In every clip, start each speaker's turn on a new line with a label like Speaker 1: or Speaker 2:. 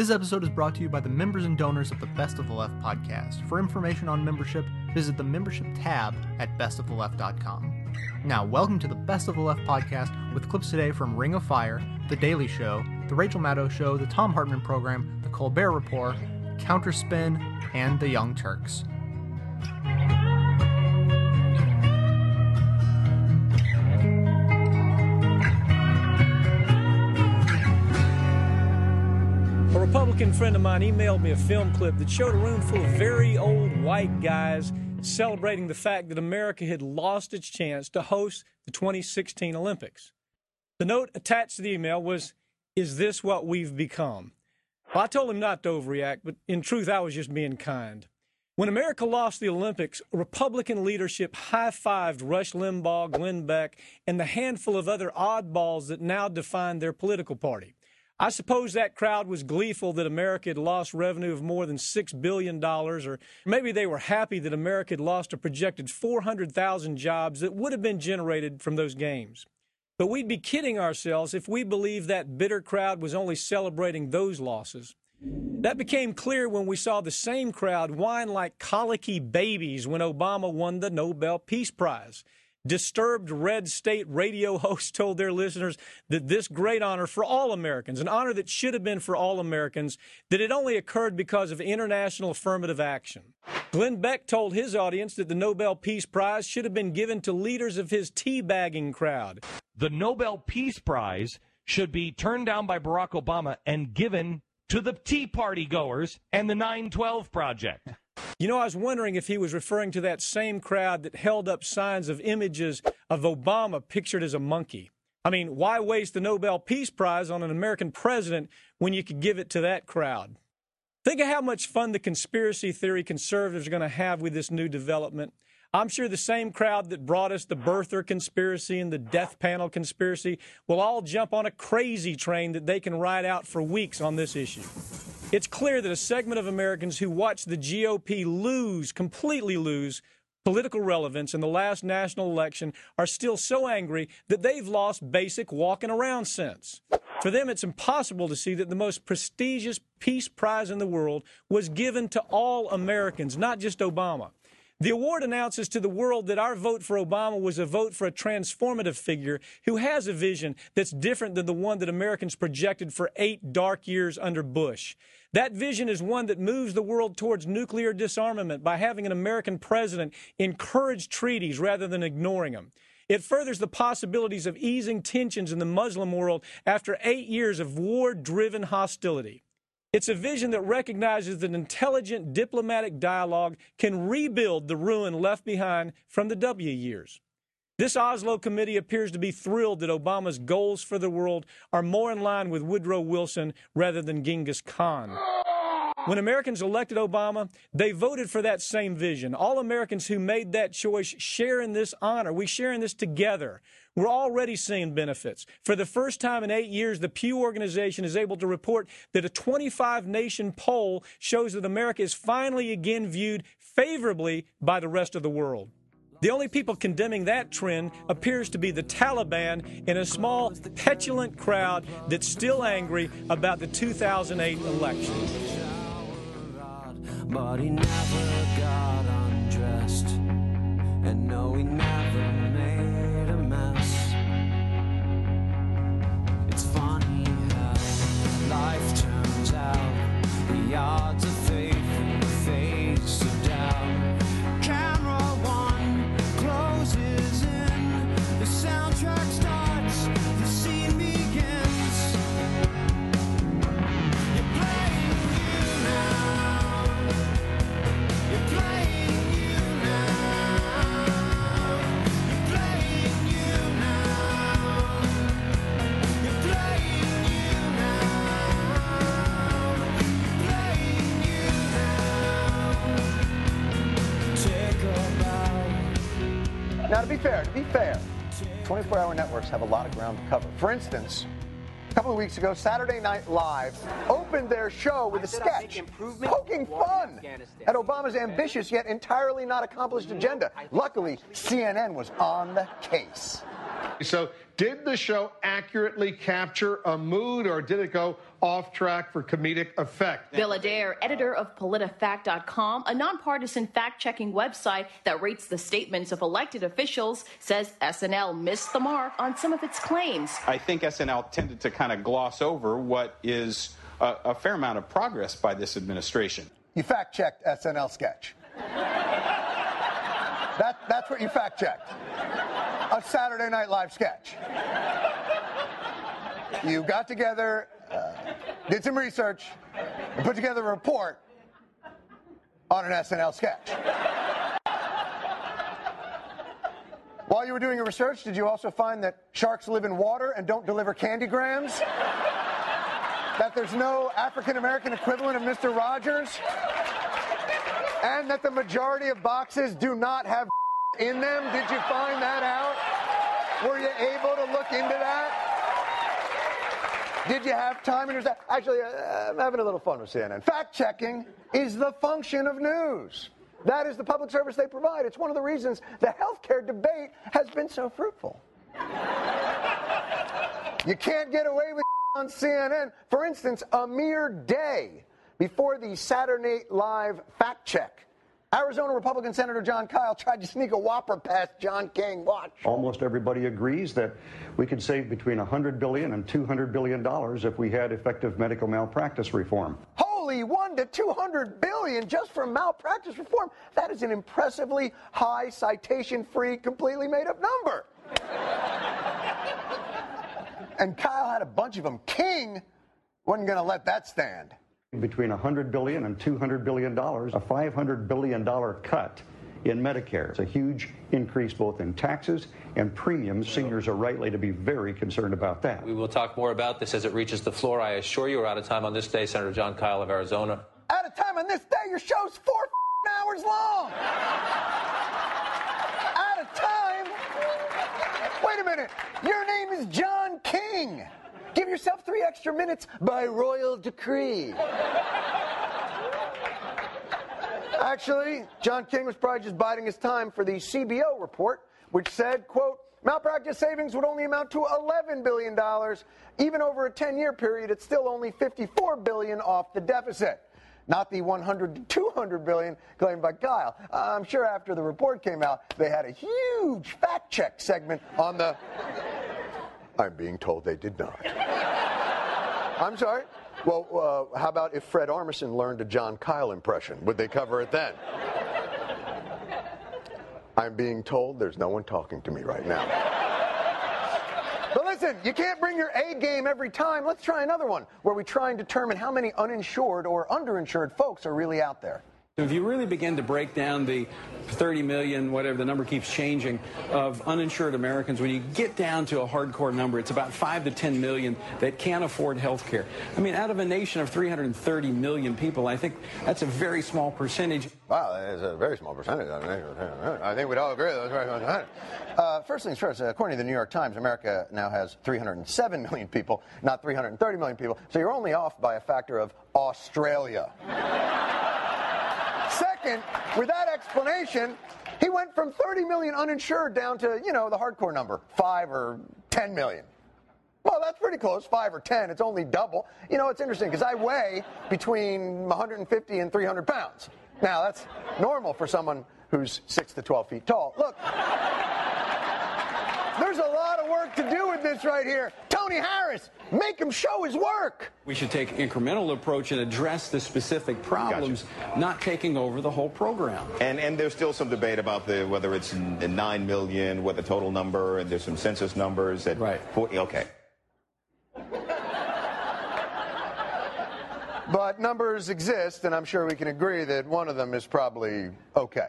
Speaker 1: This episode is brought to you by the members and donors of the Best of the Left podcast. For information on membership, visit the membership tab at bestoftheleft.com. Now, welcome to the Best of the Left podcast with clips today from Ring of Fire, The Daily Show, The Rachel Maddow Show, The Thom Hartmann Program, The Colbert Report, Counterspin, and The Young Turks.
Speaker 2: Republican friend of mine emailed me a film clip that showed a room full of very old white guys celebrating the fact that America had lost its chance to host the 2016 Olympics. The note attached to the email was, Is this what we've become? Well, I told him not to overreact, but in truth, I was just being kind. When America lost the Olympics, Republican leadership high fived Rush Limbaugh, Glenn Beck, and the handful of other oddballs that now define their political party. I suppose that crowd was gleeful that America had lost revenue of more than $6 billion, or maybe they were happy that America had lost a projected 400,000 jobs that would have been generated from those games. But we'd be kidding ourselves if we believed that bitter crowd was only celebrating those losses. That became clear when we saw the same crowd whine like colicky babies when Obama won the Nobel Peace Prize. Disturbed red state radio hosts told their listeners that this great honor for all Americans, an honor that should have been for all Americans, that it only occurred because of international affirmative action. Glenn Beck told his audience that the Nobel Peace Prize should have been given to leaders of his teabagging crowd.
Speaker 3: The Nobel Peace Prize should be turned down by Barack Obama and given to the Tea Party goers and the 912 Project.
Speaker 2: You know, I was wondering if he was referring to that same crowd that held up signs of images of Obama pictured as a monkey. I mean, why waste the Nobel Peace Prize on an American president when you could give it to that crowd? Think of how much fun the conspiracy theory conservatives are going to have with this new development. I'm sure the same crowd that brought us the birther conspiracy and the death panel conspiracy will all jump on a crazy train that they can ride out for weeks on this issue. It's clear that a segment of Americans who watched the GOP lose, completely lose, political relevance in the last national election are still so angry that they've lost basic walking around sense. For them, it's impossible to see that the most prestigious peace prize in the world was given to all Americans, not just Obama. The award announces to the world that our vote for Obama was a vote for a transformative figure who has a vision that's different than the one that Americans projected for eight dark years under Bush. That vision is one that moves the world towards nuclear disarmament by having an American president encourage treaties rather than ignoring them. It furthers the possibilities of easing tensions in the Muslim world after eight years of war driven hostility. It's a vision that recognizes that intelligent diplomatic dialogue can rebuild the ruin left behind from the W years. This Oslo committee appears to be thrilled that Obama's goals for the world are more in line with Woodrow Wilson rather than Genghis Khan. When Americans elected Obama, they voted for that same vision. All Americans who made that choice share in this honor. We share in this together. We're already seeing benefits. For the first time in eight years, the Pew organization is able to report that a 25 nation poll shows that America is finally again viewed favorably by the rest of the world. The only people condemning that trend appears to be the Taliban in a small, petulant crowd that's still angry about the 2008 election.
Speaker 4: But he never got undressed, and no, he never made a mess. It's funny how life turns out. The odds
Speaker 5: fair, to be fair, 24 hour networks have a lot of ground to cover. For instance, a couple of weeks ago, Saturday Night Live opened their show with a sketch poking fun at Obama's ambitious yet entirely not accomplished agenda. Luckily, CNN was on the case.
Speaker 6: So, did the show accurately capture a mood or did it go off track for comedic effect?
Speaker 7: Bill Adair, editor of PolitiFact.com, a nonpartisan fact checking website that rates the statements of elected officials, says SNL missed the mark on some of its claims.
Speaker 8: I think SNL tended to kind of gloss over what is a, a fair amount of progress by this administration.
Speaker 5: You fact checked SNL sketch. That, that's what you fact checked. A Saturday Night Live sketch. You got together, uh, did some research, and put together a report on an SNL sketch. While you were doing your research, did you also find that sharks live in water and don't deliver candy grams? that there's no African American equivalent of Mr. Rogers? And that the majority of boxes do not have in them? Did you find that out? Were you able to look into that? Did you have time in your Actually, uh, I'm having a little fun with CNN. Fact checking is the function of news. That is the public service they provide. It's one of the reasons the healthcare debate has been so fruitful. you can't get away with on CNN. For instance, a mere day before the Saturday Night Live fact check, Arizona Republican Senator Jon Kyl tried to sneak a whopper past John King. Watch.
Speaker 9: Almost everybody agrees that we could save between 100 billion and 200 billion dollars if we had effective medical malpractice reform.
Speaker 5: Holy one to 200 billion just for malpractice reform. That is an impressively high citation free, completely made up number. and Kyl had a bunch of them. King wasn't going to let that stand.
Speaker 9: Between 100 billion and 200 billion dollars, a 500 billion dollar cut in Medicare. It's a huge increase both in taxes and premiums. Seniors are rightly to be very concerned about that.
Speaker 10: We will talk more about this as it reaches the floor. I assure you, we're out of time on this day. Senator Jon Kyl of Arizona.
Speaker 5: Out of time on this day, your show's four hours long. out of time. Wait a minute. Your name is John King. Give yourself three extra minutes by royal decree. Actually, John King was probably just biding his time for the CBO report, which said, quote, malpractice savings would only amount to $11 billion. Even over a 10-year period, it's still only 54 billion off the deficit. Not the 100 to 200 billion claimed by Kyl. Uh, I'm sure after the report came out, they had a huge fact check segment on the I'm being told they did not. I'm sorry? Well, uh, how about if Fred Armisen learned a Jon Kyl impression? Would they cover it then? I'm being told there's no one talking to me right now. But listen, you can't bring your A game every time. Let's try another one where we try and determine how many uninsured or underinsured folks are really out there.
Speaker 11: If you really begin to break down the 30 million, whatever the number keeps changing, of uninsured Americans, when you get down to a hardcore number, it's about 5 to 10 million that can't afford health care. I mean, out of a nation of 330 million people, I think that's a very small percentage.
Speaker 5: Wow, that is a very small percentage. I think we'd all agree that's very small uh, First things first, according to the New York Times, America now has 307 million people, not 330 million people. So you're only off by a factor of Australia. Second, with that explanation, he went from 30 million uninsured down to, you know, the hardcore number, 5 or 10 million. Well, that's pretty close, 5 or 10. It's only double. You know, it's interesting because I weigh between 150 and 300 pounds. Now, that's normal for someone who's 6 to 12 feet tall. Look, there's a lot of work to do with this right here. Tony Harris, make him show his work.
Speaker 11: We should take incremental approach and address the specific problems, gotcha. not taking over the whole program.
Speaker 12: And and there's still some debate about the whether it's nine million, what the total number, and there's some census numbers that
Speaker 11: right.
Speaker 12: okay.
Speaker 5: But numbers exist, and I'm sure we can agree that one of them is probably okay.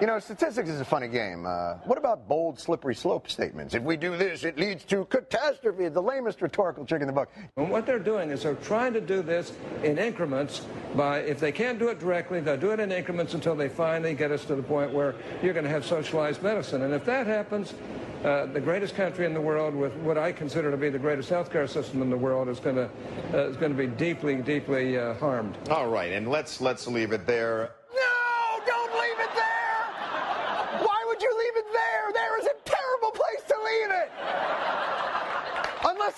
Speaker 5: You know, statistics is a funny game. Uh, what about bold, slippery slope statements? If we do this, it leads to catastrophe. The lamest rhetorical trick in the book.
Speaker 13: And what they're doing is they're trying to do this in increments. By if they can't do it directly, they'll do it in increments until they finally get us to the point where you're going to have socialized medicine. And if that happens, uh, the greatest country in the world with what I consider to be the greatest healthcare system in the world is going to uh, is going to be deeply, deeply uh, harmed.
Speaker 12: All right, and let's let's leave it there.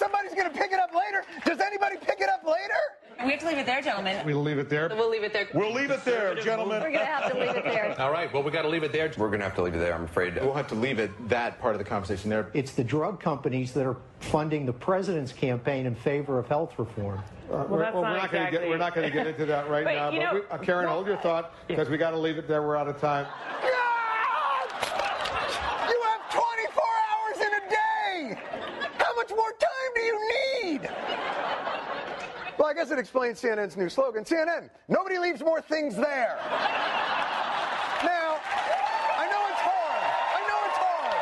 Speaker 5: somebody's going to pick it up later. Does anybody pick it up later?
Speaker 14: We have to leave it there, gentlemen.
Speaker 6: We'll leave it there.
Speaker 14: We'll leave it there.
Speaker 12: We'll leave it there, gentlemen.
Speaker 14: We're going to have to leave it there.
Speaker 10: All right. Well, we got to leave it there.
Speaker 12: We're going to have to leave it there. I'm afraid we'll have to leave it that part of the conversation there.
Speaker 15: It's the drug companies that are funding the president's campaign in favor of health reform.
Speaker 6: Uh, well,
Speaker 15: we're,
Speaker 6: well, we're,
Speaker 15: not
Speaker 6: exactly. get, we're, not going to get into that right
Speaker 15: but,
Speaker 6: now. but
Speaker 15: know,
Speaker 6: we, uh, Karen, hold your thought because yeah. we got to leave it there. We're out of time.
Speaker 5: It explains CNN's new slogan CNN, nobody leaves more things there. Now, I know it's hard. I know it's hard.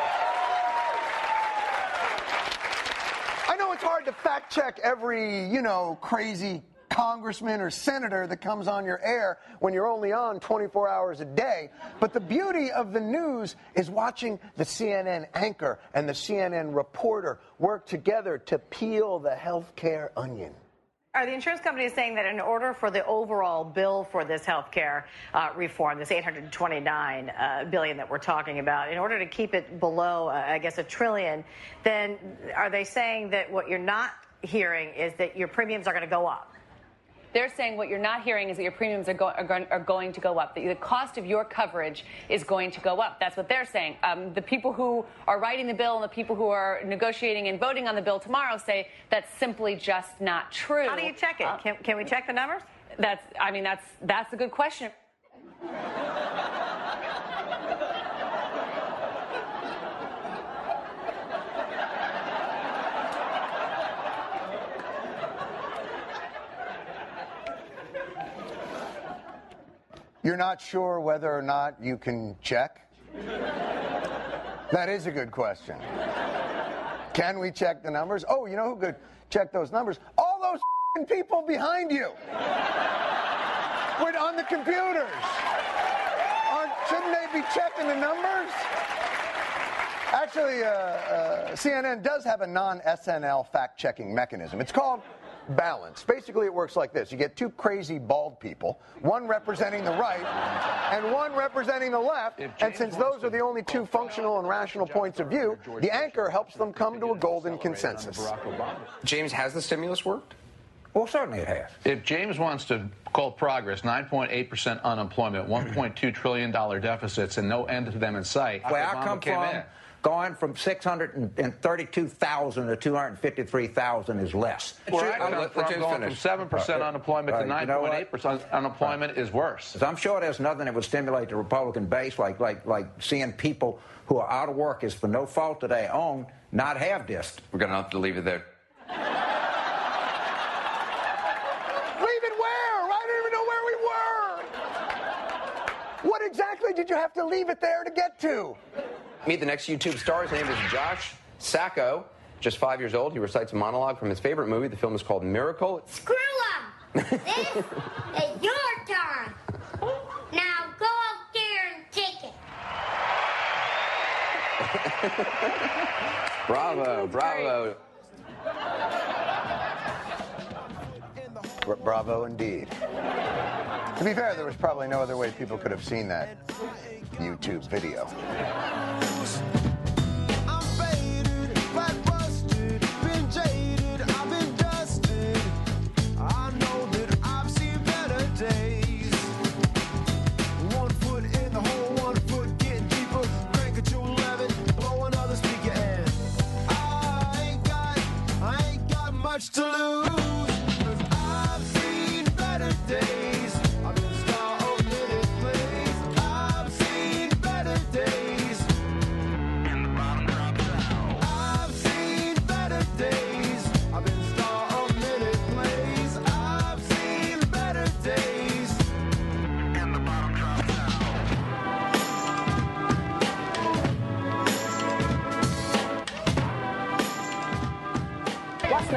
Speaker 5: I know it's hard to fact check every, you know, crazy congressman or senator that comes on your air when you're only on 24 hours a day. But the beauty of the news is watching the CNN anchor and the CNN reporter work together to peel the healthcare onion.
Speaker 16: Are the insurance companies saying that in order for the overall bill for this health care uh, reform, this 829 uh, billion that we're talking about, in order to keep it below, uh, I guess, a trillion, then are they saying that what you're not hearing is that your premiums are going to go up?
Speaker 14: They're saying what you're not hearing is that your premiums are, go- are, going, are going to go up. That the cost of your coverage is going to go up. That's what they're saying. Um, the people who are writing the bill and the people who are negotiating and voting on the bill tomorrow say that's simply just not true.
Speaker 16: How do you check it? can, can we check the numbers?
Speaker 14: That's. I mean, that's that's a good question.
Speaker 5: You're not sure whether or not you can check? That is a good question. Can we check the numbers? Oh, you know who could check those numbers? All those people behind you. With on the computers. Aren't, shouldn't they be checking the numbers? Actually, uh, uh, CNN does have a non SNL fact checking mechanism. It's called balance. Basically, it works like this you get two crazy bald people, one representing the right and one representing the left. And since those are the only two functional and rational points of view, the anchor helps them come to a golden consensus.
Speaker 17: James, has the stimulus worked?
Speaker 18: Well, certainly it has.
Speaker 19: If James wants to call progress 9.8% unemployment, $1.2 trillion deficits, and no end to them in sight,
Speaker 18: Where I
Speaker 19: Obama
Speaker 18: come
Speaker 19: came
Speaker 18: from,
Speaker 19: in.
Speaker 18: Going from 632,000 to 253,000 is less.
Speaker 19: Where I come from, going from 7% unemployment to
Speaker 18: Right, you know what?
Speaker 19: 9.8% unemployment is worse.
Speaker 18: I'm sure there's nothing that would stimulate the Republican base like, like, like seeing people who are out of work is for no fault of their own not have this.
Speaker 17: We're going to have to leave it there.
Speaker 5: Leave it where? I don't even know where we were. What exactly did you have to leave it there to get to?
Speaker 17: Meet the next YouTube star. His name is Josh Sacco. Just five years old. He recites a monologue from his favorite movie. The film is called Miracle.
Speaker 20: Screw up! This is your turn. Now go out there and take it.
Speaker 17: Bravo, bravo.
Speaker 5: Bra- Bravo indeed. To be fair, there was probably no other way people could have seen that YouTube video.
Speaker 4: Much to lose.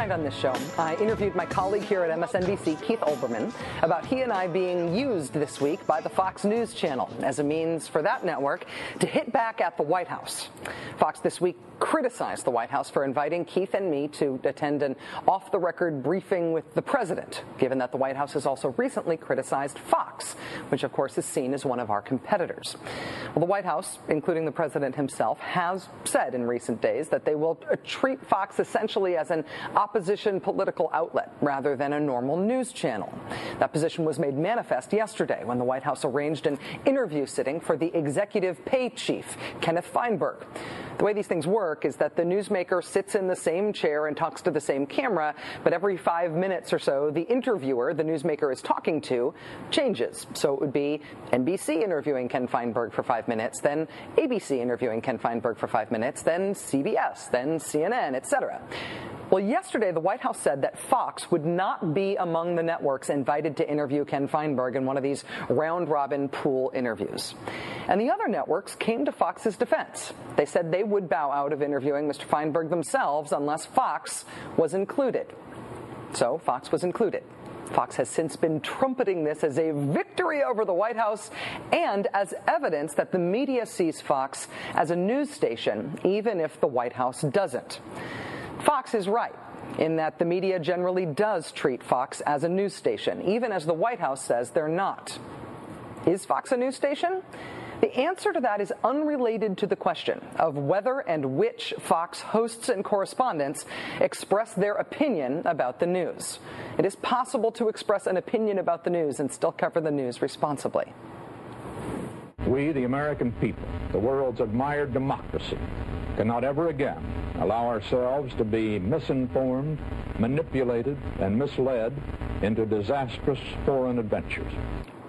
Speaker 21: Night on this show, I interviewed my colleague here at MSNBC, Keith Olbermann, about he and I being used this week by the Fox News channel as a means for that network to hit back at the White House. Fox this week criticized the White House for inviting Keith and me to attend an off the record briefing with the president, given that the White House has also recently criticized Fox, which of course is seen as one of our competitors. Well, the White House, including the president himself, has said in recent days that they will treat Fox essentially as an opposition opposition political outlet rather than a normal news channel. That position was made manifest yesterday when the White House arranged an interview sitting for the executive pay chief, Kenneth Feinberg. The way these things work is that the newsmaker sits in the same chair and talks to the same camera, but every five minutes or so, the interviewer the newsmaker is talking to changes. So it would be NBC interviewing Ken Feinberg for five minutes, then ABC interviewing Ken Feinberg for five minutes, then CBS, then CNN, etc. Well, yesterday, the White House said that Fox would not be among the networks invited to interview Ken Feinberg in one of these round robin pool interviews. And the other networks came to Fox's defense. They said they would bow out of interviewing Mr. Feinberg themselves unless Fox was included. So Fox was included. Fox has since been trumpeting this as a victory over the White House and as evidence that the media sees Fox as a news station, even if the White House doesn't. Fox is right in that the media generally does treat Fox as a news station, even as the White House says they're not. Is Fox a news station? The answer to that is unrelated to the question of whether and which Fox hosts and correspondents express their opinion about the news. It is possible to express an opinion about the news and still cover the news responsibly.
Speaker 22: We, the American people, the world's admired democracy, cannot ever again allow ourselves to be misinformed, manipulated, and misled into disastrous foreign adventures.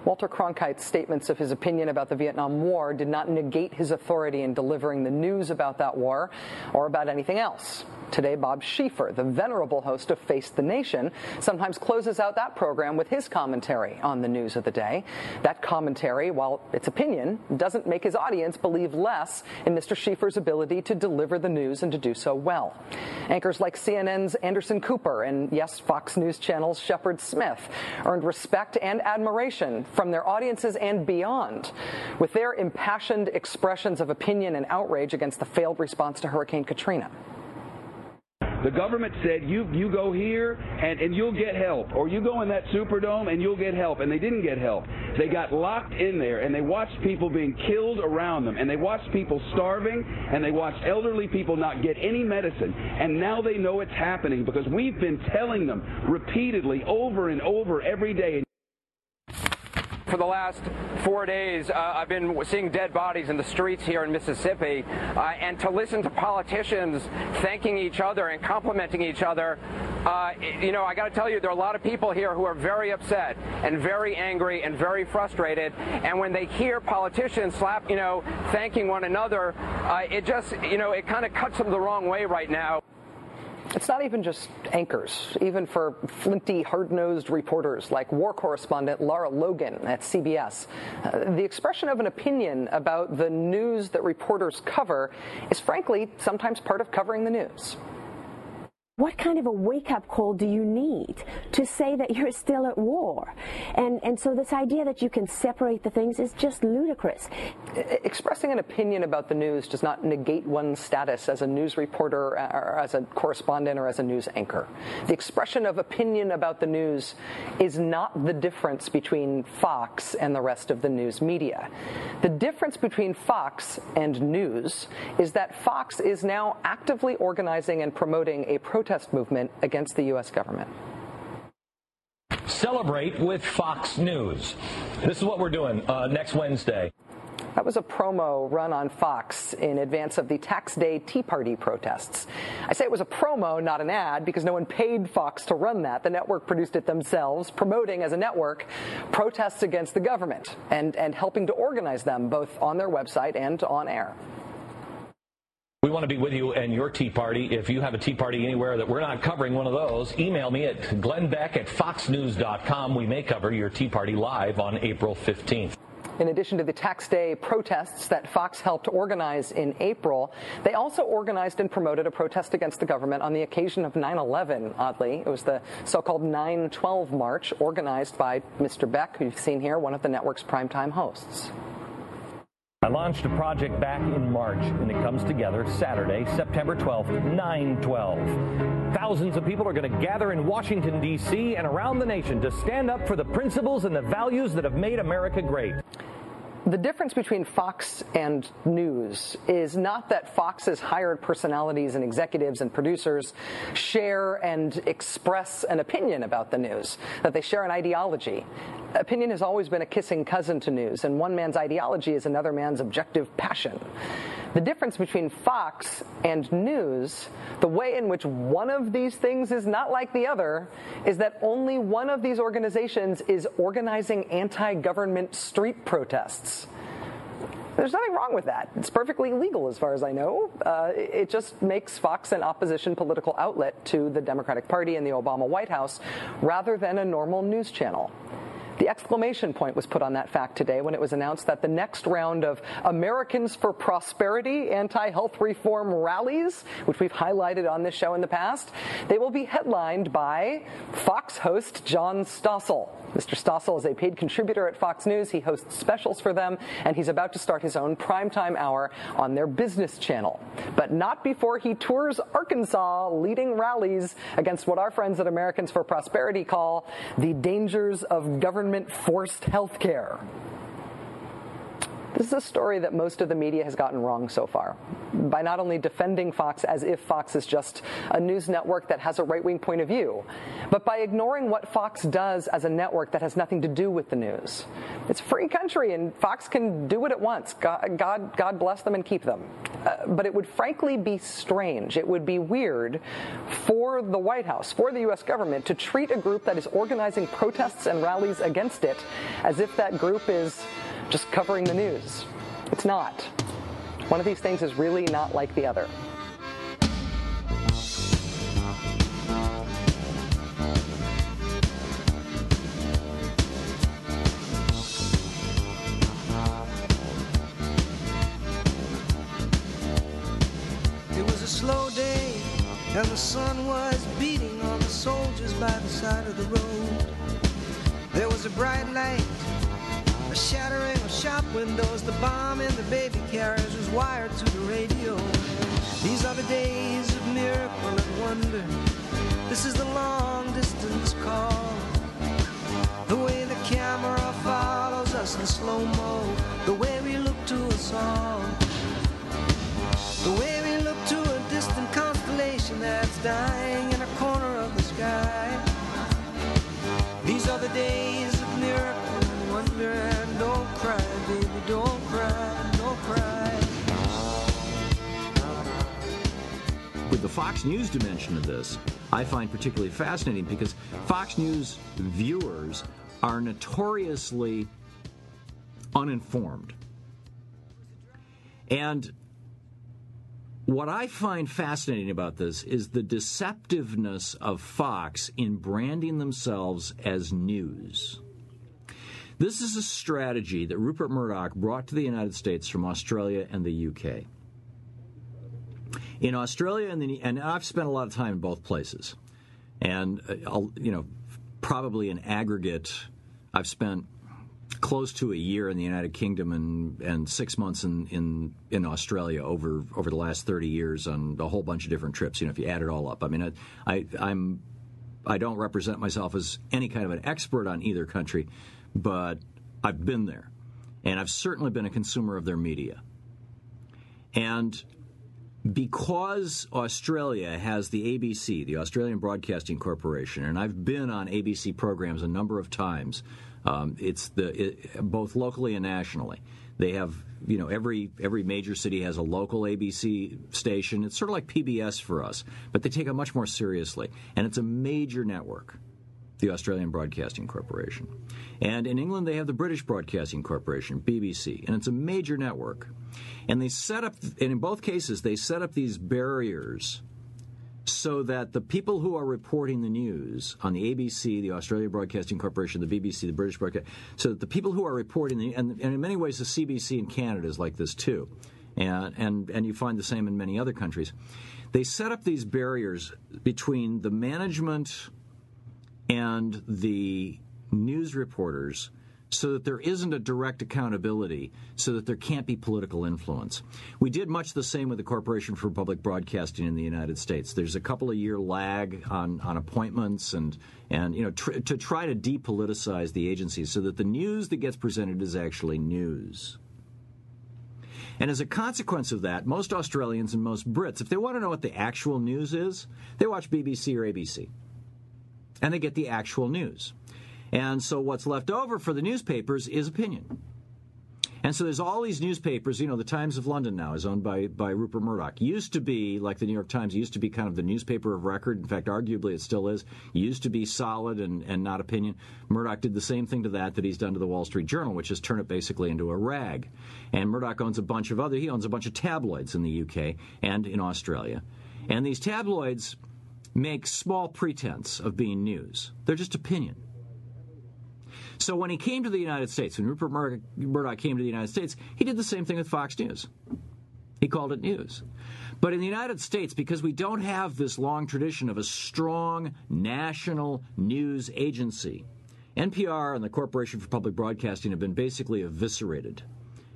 Speaker 21: Walter Cronkite's statements of his opinion about the Vietnam War did not negate his authority in delivering the news about that war or about anything else. Today, Bob Schieffer, the venerable host of Face the Nation, sometimes closes out that program with his commentary on the news of the day. That commentary, while it's opinion, doesn't make his audience believe less in Mr. Schieffer's ability to deliver the news and to do so well. Anchors like CNN's Anderson Cooper and, yes, Fox News Channel's Shepard Smith earned respect and admiration from their audiences and beyond with their impassioned expressions of opinion and outrage against the failed response to Hurricane Katrina.
Speaker 23: The government said you you go here and, and you'll get help, or you go in that Superdome and you'll get help, and they didn't get help. They got locked in there, and they watched people being killed around them, and they watched people starving, and they watched elderly people not get any medicine, and now they know it's happening because we've been telling them repeatedly over and over every day.
Speaker 24: For the last four days, uh, I've been seeing dead bodies in the streets here in Mississippi, uh, and to listen to politicians thanking each other and complimenting each other, uh, you know, I got to tell you, there are a lot of people here who are very upset and very angry and very frustrated. And when they hear politicians slap, you know, thanking one another, uh, it just, you know, it kind of cuts them the wrong way right now.
Speaker 21: It's not even just anchors, even for flinty, hard nosed reporters like war correspondent Lara Logan at CBS. Uh, the expression of an opinion about the news that reporters cover is frankly sometimes part of covering the news.
Speaker 25: What kind of a wake up call do you need to say that you're still at war? And, and so, this idea that you can separate the things is just ludicrous.
Speaker 21: Expressing an opinion about the news does not negate one's status as a news reporter, uh, or as a correspondent, or as a news anchor. The expression of opinion about the news is not the difference between Fox and the rest of the news media. The difference between Fox and news is that Fox is now actively organizing and promoting a protest movement against the U.S. government.
Speaker 3: Celebrate with Fox News. This is what we're doing uh, next Wednesday.
Speaker 21: That was a promo run on Fox in advance of the Tax Day Tea Party protests. I say it was a promo, not an ad, because no one paid Fox to run that. The network produced it themselves, promoting as a network protests against the government and, and helping to organize them both on their website and on air.
Speaker 3: We want to be with you and your Tea Party. If you have a Tea Party anywhere that we're not covering one of those, email me at glennbeck at foxnews.com. We may cover your Tea Party live on April 15th.
Speaker 21: In addition to the tax day protests that Fox helped organize in April, they also organized and promoted a protest against the government on the occasion of 9 11, oddly. It was the so called 9 12 March organized by Mr. Beck, who you've seen here, one of the network's primetime hosts.
Speaker 3: I launched a project back in March, and it comes together Saturday, September 12th, 912. Thousands of people are going to gather in Washington, D.C. and around the nation to stand up for the principles and the values that have made America great.
Speaker 21: The difference between Fox and news is not that Fox's hired personalities and executives and producers share and express an opinion about the news, that they share an ideology. Opinion has always been a kissing cousin to news, and one man's ideology is another man's objective passion. The difference between Fox and news, the way in which one of these things is not like the other, is that only one of these organizations is organizing anti government street protests. There's nothing wrong with that. It's perfectly legal as far as I know. Uh, it just makes Fox an opposition political outlet to the Democratic Party and the Obama White House rather than a normal news channel. The exclamation point was put on that fact today when it was announced that the next round of Americans for Prosperity anti health reform rallies, which we've highlighted on this show in the past, they will be headlined by Fox host John Stossel. Mr. Stossel is a paid contributor at Fox News. He hosts specials for them, and he's about to start his own primetime hour on their business channel. But not before he tours Arkansas, leading rallies against what our friends at Americans for Prosperity call the dangers of government forced health care. This is a story that most of the media has gotten wrong so far by not only defending Fox as if Fox is just a news network that has a right wing point of view, but by ignoring what Fox does as a network that has nothing to do with the news. It's a free country and Fox can do what it wants. God, God, bless them and keep them. Uh, but it would frankly be strange. It would be weird for the White House, for the U.S. government, to treat a group that is organizing protests and rallies against it as if that group is just covering the news. It's not. One of these things is really not like the other.
Speaker 4: It was a slow day, and the sun was beating on the soldiers by the side of the road. There was a bright light, a shattering of shop windows. The bomb in the baby carriage was wired to the radio. These are the days of miracle and wonder. This is the long distance call. The way the camera follows us in slow mo. The way we look to us all. The way we look to a distant constellation that's dying in a corner of the sky. These are the days
Speaker 26: Fox News dimension of this, I find particularly fascinating because Fox News viewers are notoriously uninformed. And what I find fascinating about this is the deceptiveness of Fox in branding themselves as news. This is a strategy that Rupert Murdoch brought to the United States from Australia and the UK. In Australia and the and I've spent a lot of time in both places, and uh, I'll, you know, probably in aggregate, I've spent close to a year in the United Kingdom and, and six months in, in, in Australia over over the last thirty years on a whole bunch of different trips. You know, if you add it all up, I mean, I, I I'm I don't represent myself as any kind of an expert on either country, but I've been there, and I've certainly been a consumer of their media, and because Australia has the ABC, the Australian Broadcasting Corporation, and I've been on ABC programs a number of times. Um, it's the it, both locally and nationally. They have you know every every major city has a local ABC station. It's sort of like PBS for us, but they take it much more seriously, and it's a major network. The Australian Broadcasting Corporation. And in England, they have the British Broadcasting Corporation, BBC, and it's a major network. And they set up, and in both cases, they set up these barriers so that the people who are reporting the news on the ABC, the Australia Broadcasting Corporation, the BBC, the British Broadcasting, so that the people who are reporting, the, and, and in many ways the CBC in Canada is like this too, and, and, and you find the same in many other countries, they set up these barriers between the management and the news reporters so that there isn't a direct accountability, so that there can't be political influence. We did much the same with the Corporation for Public Broadcasting in the United States. There's a couple of year lag on, on appointments and and you know tr- to try to depoliticize the agency so that the news that gets presented is actually news. And as a consequence of that, most Australians and most Brits, if they want to know what the actual news is, they watch BBC or ABC. And they get the actual news. And so what's left over for the newspapers is opinion. And so there's all these newspapers, you know, the Times of London now is owned by, by Rupert Murdoch. Used to be, like the New York Times, used to be kind of the newspaper of record. In fact, arguably it still is. Used to be solid and, and not opinion. Murdoch did the same thing to that that he's done to the Wall Street Journal, which is turn it basically into a rag. And Murdoch owns a bunch of other, he owns a bunch of tabloids in the UK and in Australia. And these tabloids make small pretense of being news. They're just opinion. So when he came to the United States, when Rupert Murdoch came to the United States, he did the same thing with Fox News. He called it news. But in the United States, because we don't have this long tradition of a strong national news agency, NPR and the Corporation for Public Broadcasting have been basically eviscerated.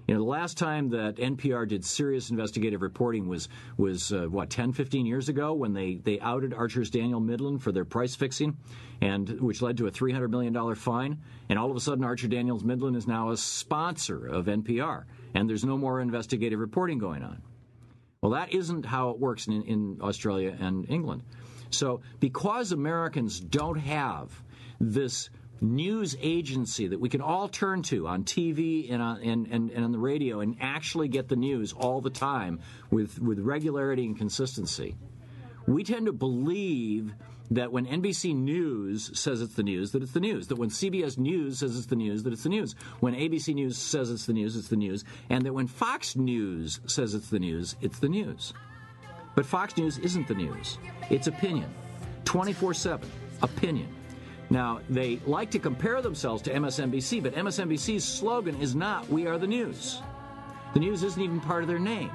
Speaker 26: You know, the last time that NPR did serious investigative reporting was was uh, what 10, 15 years ago when they they outed Archer Daniels Midland for their price fixing, and which led to a three hundred million dollar fine. And all of a sudden, Archer Daniels Midland is now a sponsor of NPR, and there's no more investigative reporting going on. Well, that isn't how it works in, in Australia and England. So, because Americans don't have this news agency that we can all turn to on TV and on, and, and, and on the radio and actually get the news all the time with, with regularity and consistency. We tend to believe that when NBC News says it's the news, that it's the news. That when CBS News says it's the news, that it's the news. When ABC News says it's the news, it's the news. And that when Fox News says it's the news, it's the news. But Fox News isn't the news. It's opinion. 24 7. Opinion. Now, they like to compare themselves to MSNBC, but MSNBC's slogan is not, We are the news. The news isn't even part of their name.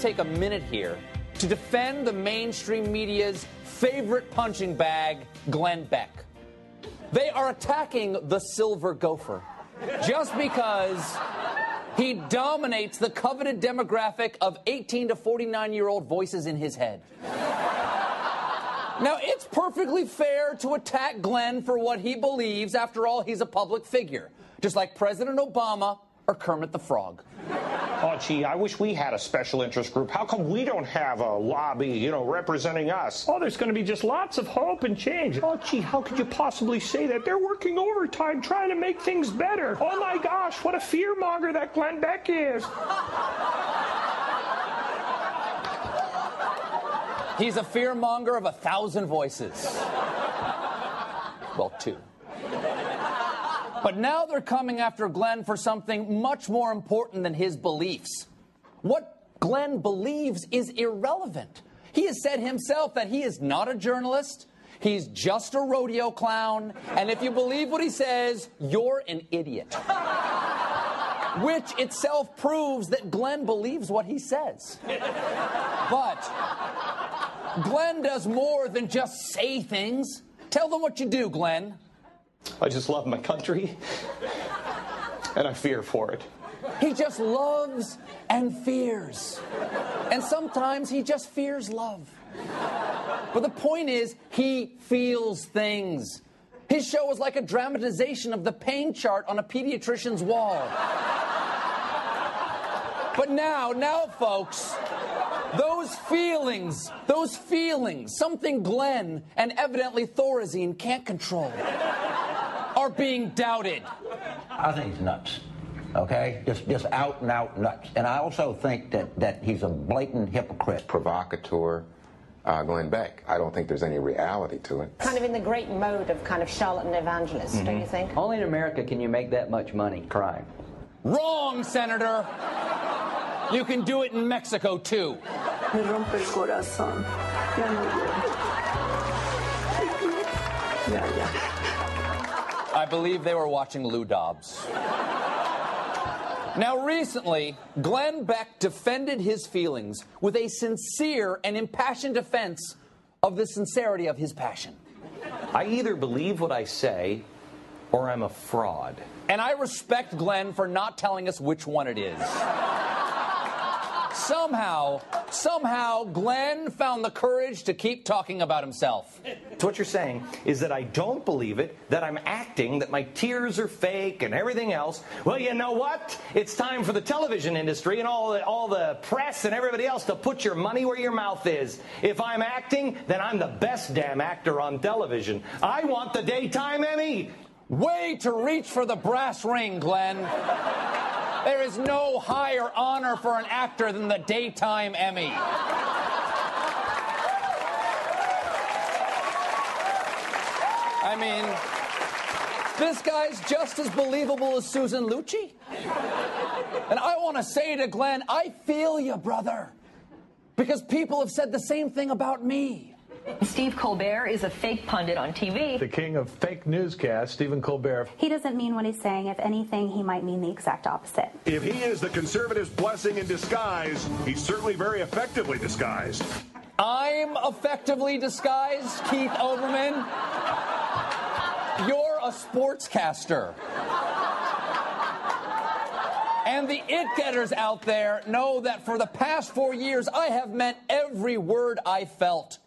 Speaker 27: Take a minute here to defend the mainstream media's favorite punching bag, Glenn Beck. They are attacking the silver gopher just because he dominates the coveted demographic of 18 to 49 year old voices in his head. Now, it's perfectly fair to attack Glenn for what he believes. After all, he's a public figure, just like President Obama or Kermit the Frog.
Speaker 28: Oh, gee, I wish we had a special interest group. How come we don't have a lobby, you know, representing us? Oh, there's going to be just lots of hope and change. Oh, gee, how could you possibly say that? They're working overtime trying to make things better. Oh, my gosh, what a fearmonger that Glenn Beck is.
Speaker 27: He's a fearmonger of a thousand voices. Well, two. But now they're coming after Glenn for something much more important than his beliefs. What Glenn believes is irrelevant. He has said himself that he is not a journalist. He's just a rodeo clown. And if you believe what he says, you're an idiot. Which itself proves that Glenn believes what he says. But Glenn does more than just say things. Tell them what you do, Glenn.
Speaker 28: I just love my country, and I fear for it.
Speaker 27: He just loves and fears. And sometimes he just fears love. But the point is, he feels things. His show was like a dramatization of the pain chart on a pediatrician's wall. But now, now, folks, those feelings, those feelings, something Glenn and evidently Thorazine can't control, are being doubted.
Speaker 18: I think he's nuts. Okay, just just out and out nuts. And I also think that that he's a blatant hypocrite.
Speaker 29: Provocateur, uh, Glenn Beck. I don't think there's any reality to it.
Speaker 30: Kind of in the great mode of kind of charlatan evangelist, don't
Speaker 18: Mm-hmm.
Speaker 30: you think?
Speaker 31: Only in America can you make that much money crying.
Speaker 27: Wrong, Senator. You can do it in Mexico too.
Speaker 32: Me rompe el corazón. Ya no Ya, ya.
Speaker 27: I believe they were watching Lou Dobbs. Now, recently, Glenn Beck defended his feelings with a sincere and impassioned defense of the sincerity of his passion.
Speaker 3: I either believe what I say or I'm a fraud.
Speaker 27: And I respect Glenn for not telling us which one it is. Somehow, somehow, Glenn found the courage to keep talking about himself.
Speaker 3: So what you're saying is that I don't believe it, that I'm acting, that my tears are fake and everything else. Well, you know what? It's time for the television industry and all the, all the press and everybody else to put your money where your mouth is. If I'm acting, then I'm the best damn actor on television. I want the daytime Emmy.
Speaker 27: Way to reach for the brass ring, Glenn. There is no higher honor for an actor than the Daytime Emmy. I mean, this guy's just as believable as Susan Lucci. And I want to say to Glenn, I feel you, brother. Because people have said the same thing about me.
Speaker 33: Steve Colbert is a fake pundit on TV.
Speaker 34: The king of fake newscasts, Stephen Colbert.
Speaker 35: He doesn't mean what he's saying. If anything, he might mean the exact opposite.
Speaker 36: If he is the conservatives' blessing in disguise, he's certainly very effectively disguised.
Speaker 27: I'm effectively disguised, Keith Olbermann. You're a sportscaster. And the it getters out there know that for the past four years, I have meant every word I felt.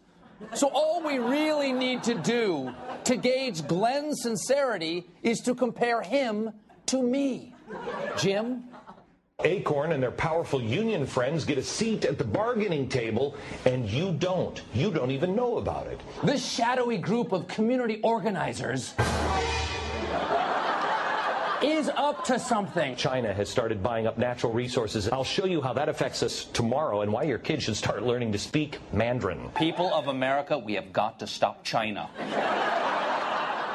Speaker 27: So, all we really need to do to gauge Glenn's sincerity is to compare him to me. Jim?
Speaker 3: Acorn and their powerful union friends get a seat at the bargaining table, and you don't. You don't even know about it.
Speaker 27: This shadowy group of community organizers is up to something.
Speaker 3: China has started buying up natural resources. I'll show you how that affects us tomorrow and why your kids should start learning to speak Mandarin.
Speaker 27: People of America, we have got to stop China.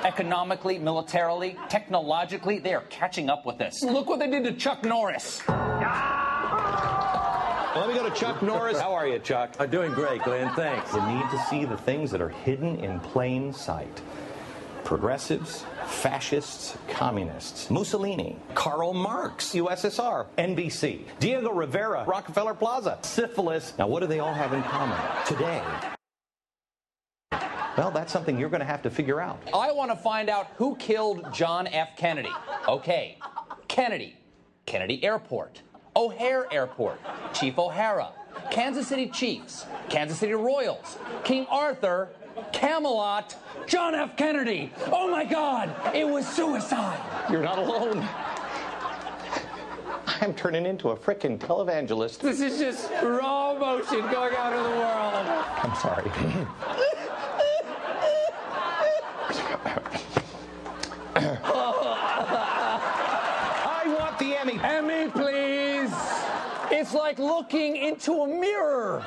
Speaker 27: Economically, militarily, technologically, they are catching up with us. Look what they did to Chuck Norris.
Speaker 3: Let me go to Chuck Norris. How are you, Chuck? I'm doing great, Glenn. Thanks. You need to see the things that are hidden in plain sight. Progressives, fascists, communists, Mussolini, Karl Marx, USSR, NBC, Diego Rivera, Rockefeller Plaza, syphilis. Now, what do they all have in common today? Well, that's something you're going to have to figure out.
Speaker 27: I want to find out who killed John F. Kennedy. Okay, Kennedy, Kennedy Airport, O'Hare Airport, Chief O'Hara, Kansas City Chiefs, Kansas City Royals, King Arthur, Camelot, John F. Kennedy. Oh my God, it was suicide.
Speaker 3: You're not alone. I'm turning into a frickin' televangelist.
Speaker 27: This is just raw emotion going out in the world.
Speaker 3: I'm sorry.
Speaker 27: I want the Emmy. Emmy, please. It's like looking into a mirror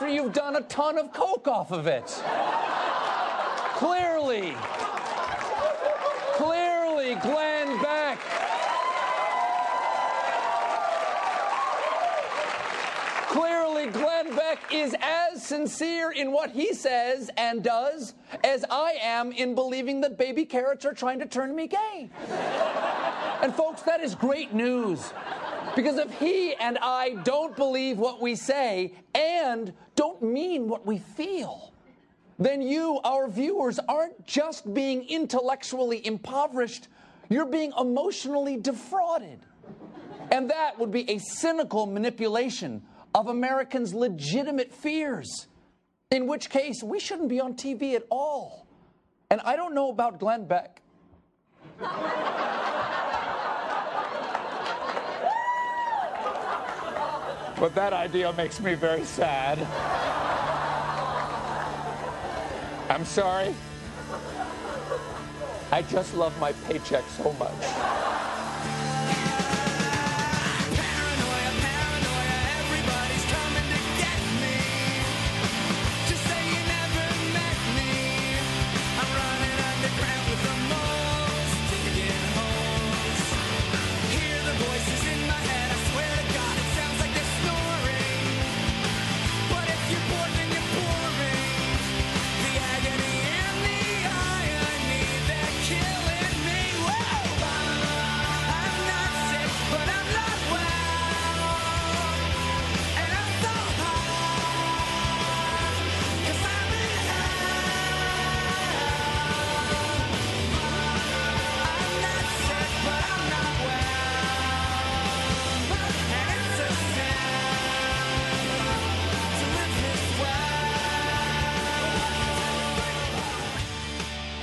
Speaker 27: after you've done a ton of coke off of it. Clearly. Clearly, Glenn Beck. Clearly, Glenn Beck is as sincere in what he says and does as I am in believing that baby carrots are trying to turn me gay. And, folks, that is great news. Because if he and I don't believe what we say and don't mean what we feel, then you, our viewers, aren't just being intellectually impoverished, you're being emotionally defrauded. And that would be a cynical manipulation of Americans' legitimate fears, in which case we shouldn't be on TV at all. And I don't know about Glenn Beck. But that idea makes me very sad. I'm sorry.
Speaker 37: I just love my paycheck so much.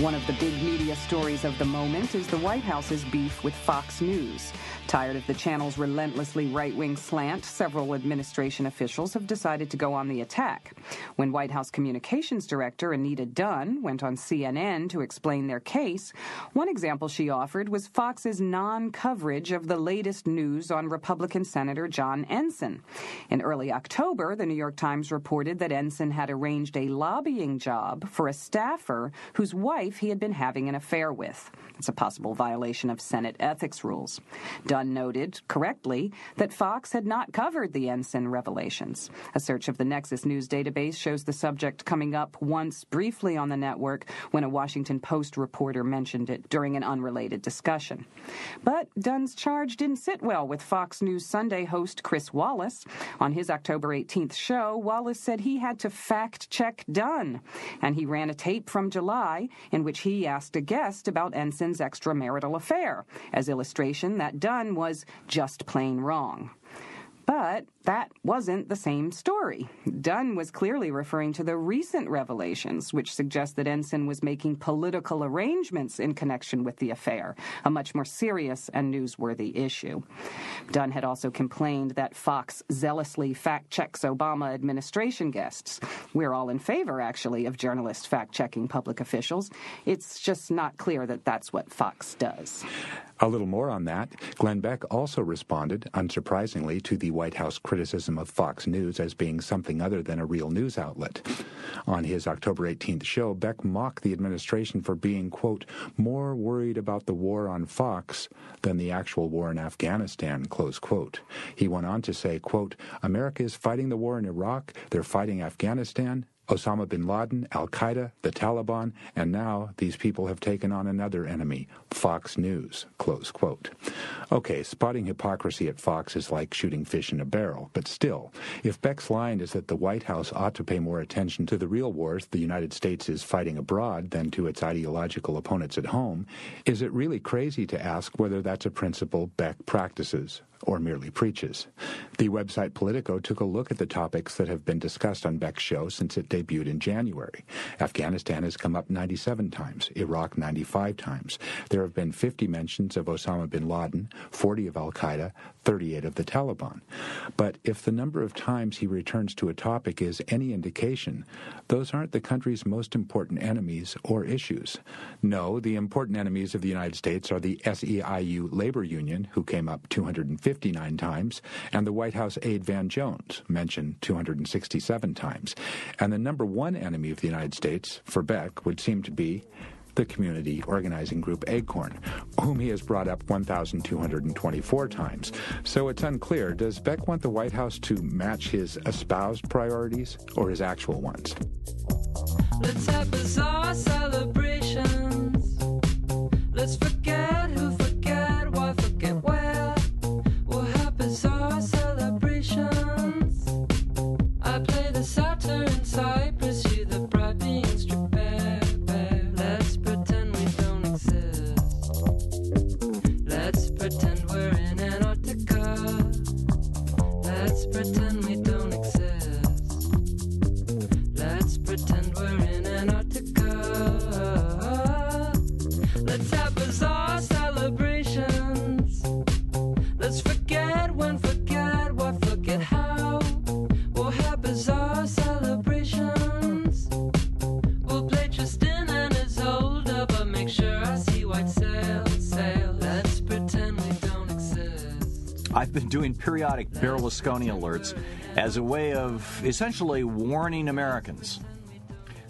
Speaker 38: One of the big media stories of the moment is the White House's beef with Fox News. Tired of the channel's relentlessly right wing slant, several administration officials have decided to go on the attack. When White House Communications Director Anita Dunn went on CNN to explain their case, one example she offered was Fox's non coverage of the latest news on Republican Senator John Ensign. In early October, the New York Times reported that Ensign had arranged a lobbying job for a staffer whose wife he had been having an affair with. It's a possible violation of Senate ethics rules. Dunn noted, correctly, that Fox had not covered the Ensign revelations. A search of the Nexis News database shows the subject coming up once briefly on the network when a Washington Post reporter mentioned it during an unrelated discussion. But Dunn's charge didn't sit well with Fox News Sunday host Chris Wallace. On his October 18th show, Wallace said he had to fact check Dunn, and he ran a tape from July in which he asked a guest about Ensign's extramarital affair, as illustration that Dunn was just plain wrong. But that wasn't the same story. Dunn was clearly referring to the recent revelations, which suggest that Ensign was making political arrangements in connection with the affair, a much more serious and newsworthy issue. Dunn had also complained that Fox zealously fact checks Obama administration guests. We're all in favor, actually, of journalists fact checking public officials. It's just not clear that that's what Fox does.
Speaker 39: A little more on that. Glenn Beck also responded, unsurprisingly, to the White House criticism of Fox News as being something other than a real news outlet. On his October 18th show, Beck mocked the administration for being, quote, more worried about the war on Fox than the actual war in Afghanistan, close quote. He went on to say, quote, America is fighting the war in Iraq, they're fighting Afghanistan, Osama bin Laden, Al Qaeda, the Taliban, and now these people have taken on another enemy, Fox News. Close quote. Okay, spotting hypocrisy at Fox is like shooting fish in a barrel, but still, if Beck's line is that the White House ought to pay more attention to the real wars the United States is fighting abroad than to its ideological opponents at home, is it really crazy to ask whether that's a principle Beck practices? Or merely preaches. The website Politico took a look at the topics that have been discussed on Beck's show since it debuted in January. Afghanistan has come up 97 times, Iraq 95 times. There have been 50 mentions of Osama bin Laden, 40 of Al Qaeda, 38 of the Taliban. But if the number of times he returns to a topic is any indication, those aren't the country's most important enemies or issues. No, the important enemies of the United States are the SEIU labor union, who came up 259 times, and the White House aide Van Jones, mentioned 267 times. And the number one enemy of the United States, for Beck, would seem to be the community organizing group Acorn, whom he has brought up 1,224 times. So it's unclear does Beck want the White House to match his espoused priorities or his actual ones?
Speaker 4: Let's have bizarre celebrations. Let's
Speaker 26: periodic Berlusconi alerts as a way of essentially warning Americans.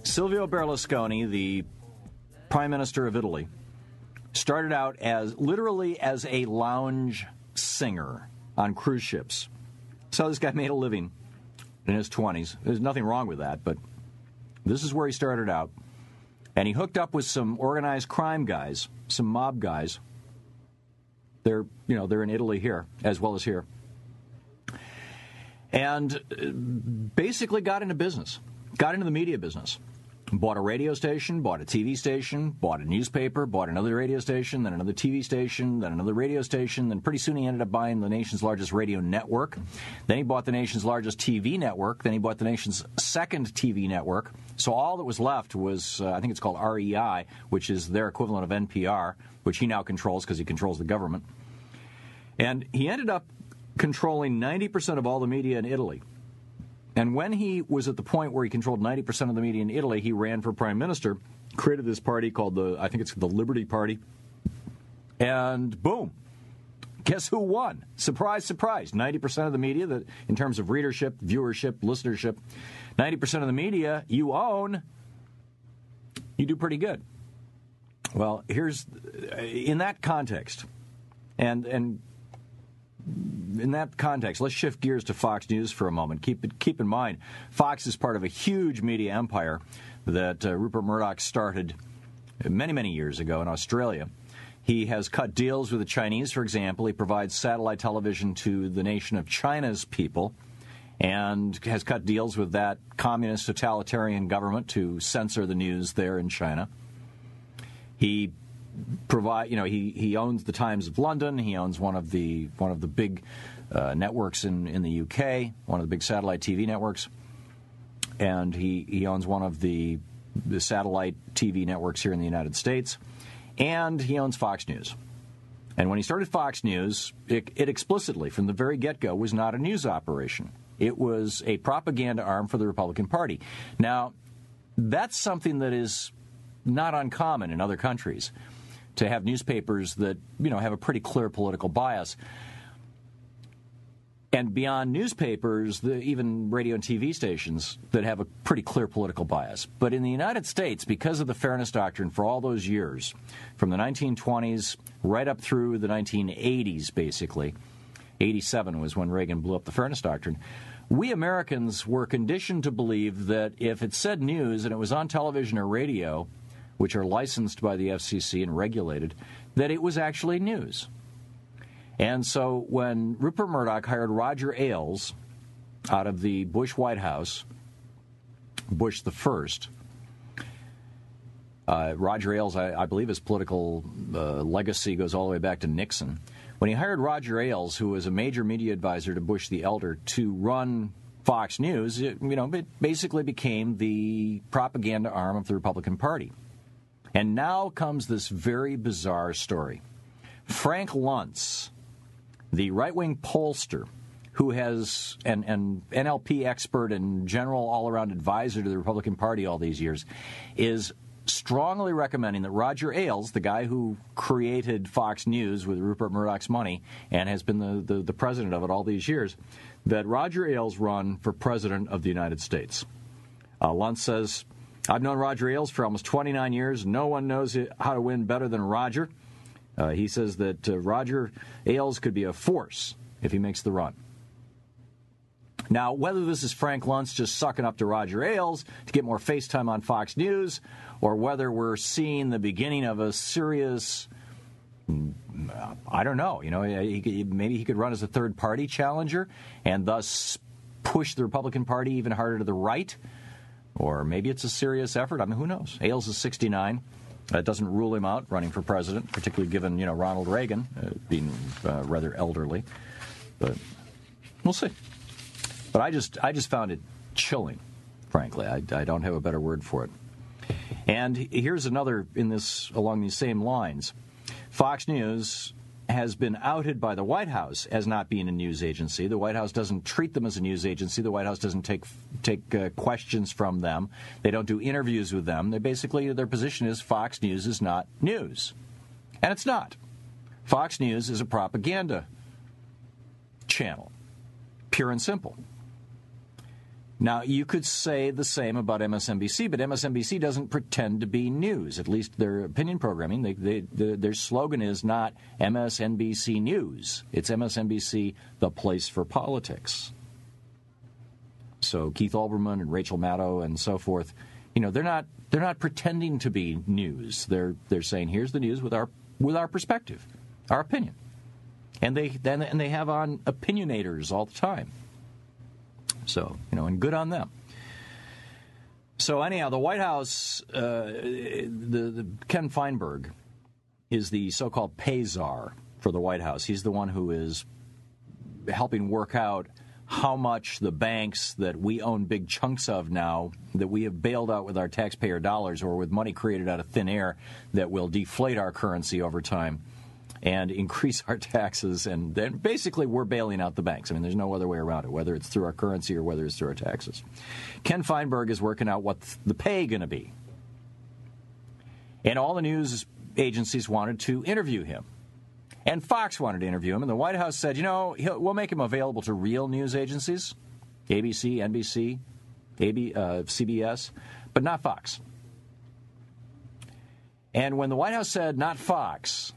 Speaker 26: Silvio Berlusconi, the Prime Minister of Italy, started out as literally as a lounge singer on cruise ships. So this guy made a living in his 20s. There's nothing wrong with that, but this is where he started out. And he hooked up with some organized crime guys, some mob guys. They're, you know, they're in Italy here as well as here. And uh, basically got into business. Got into the media business bought a radio station, bought a TV station, bought a newspaper, bought another radio station, then another TV station, then another radio station. Then pretty soon he ended up buying the nation's largest radio network. Then he bought the nation's largest TV network. Then he bought the nation's second TV network. So all that was left was, uh, I think it's called RAI, which is their equivalent of NPR, which he now controls because he controls the government. And he ended up controlling 90% of all the media in Italy. And when he was at the point where he controlled 90% of the media in Italy, he ran for prime minister, created this party called the, I think it's the Liberty Party. And boom, guess who won? Surprise, surprise. 90% of the media, that in terms of readership, viewership, listenership, 90% of the media you own, you do pretty good. Well, here's in that context, and and in that context, let's shift gears to Fox News for a moment. Keep keep in mind, Fox is part of a huge media empire that uh, Rupert Murdoch started many many years ago in Australia. He has cut deals with the Chinese, for example. He provides satellite television to the nation of China's people and has cut deals with that communist totalitarian government to censor the news there in China. He provide. You know, he, he owns the Times of London. He owns one of the one of the big uh, networks in, in the UK, one of the big satellite TV networks, and he he owns one of the, the satellite TV networks here in the United States, and he owns Fox News. And when he started Fox News, it, it explicitly, from the very get go, was not a news operation. It was a propaganda arm for the Republican Party. Now, that's something that is not uncommon in other countries to have newspapers that you know have a pretty clear political bias. And beyond newspapers, the, even radio and TV stations that have a pretty clear political bias. But in the United States, because of the Fairness Doctrine for all those years, from the 1920s right up through the 1980s, basically, 87 was when Reagan blew up the Fairness Doctrine. We Americans were conditioned to believe that if it said news and it was on television or radio, which are licensed by the FCC and regulated, that it was actually news. And so when Rupert Murdoch hired Roger Ailes out of the Bush White House, Bush the first, uh, Roger Ailes, I, I, believe his political uh, legacy goes all the way back to Nixon. When he hired Roger Ailes, who was a major media advisor to Bush the Elder, to run Fox News, it, you know, it basically became the propaganda arm of the Republican Party. And now comes this very bizarre story. Frank Luntz, the right wing pollster, who has an, an NLP expert and general all around advisor to the Republican Party all these years, is strongly recommending that Roger Ailes, the guy who created Fox News with Rupert Murdoch's money and has been the, the, the, president of it all these years, that Roger Ailes run for president of the United States. Uh, Luntz says I've known Roger Ailes for almost 29 years. No one knows how to win better than Roger. Uh, he says that uh, Roger Ailes could be a force if he makes the run. Now, whether this is Frank Luntz just sucking up to Roger Ailes to get more FaceTime on Fox News, or whether we're seeing the beginning of a serious, I don't know. You know, he, maybe he could run as a third party challenger and thus push the Republican Party even harder to the right. Or maybe it's a serious effort. I mean, who knows? Ailes is 69. That doesn't rule him out running for president, particularly given you know Ronald Reagan uh, being uh, rather elderly. But we'll see. But I just I just found it chilling, frankly. I, I don't have a better word for it. And here's another in this along these same lines. Fox News has been outed by the White House as not being a news agency. The White House doesn't treat them as a news agency. The White House doesn't take take uh, questions from them. They don't do interviews with them. They basically their position is Fox News is not news, and it's not. Fox News is a propaganda channel, pure and simple. Now, you could say the same about MSNBC, but MSNBC doesn't pretend to be news. At least their opinion programming, they, they, their slogan is not MSNBC News. It's MSNBC, the place for politics. So Keith Olbermann and Rachel Maddow and so forth, you know, they're not they're not pretending to be news. They're they're saying here's the news with our with our perspective, our opinion, and they and they have on opinionators all the time. So you know, and good on them. So anyhow, the White House, uh, the, the Ken Feinberg is the so-called pay czar for the White House. He's the one who is helping work out how much the banks that we own big chunks of now, that we have bailed out with our taxpayer dollars or with money created out of thin air that will deflate our currency over time and increase our taxes. And then basically, we're bailing out the banks. I mean, there's no other way around it, whether it's through our currency or whether it's through our taxes. Ken Feinberg is working out what the pay going to be. And all the news agencies wanted to interview him. And Fox wanted to interview him, and the White House said, you know, we'll make him available to real news agencies, ABC, NBC, AB, uh, CBS, but not Fox. And when the White House said not Fox,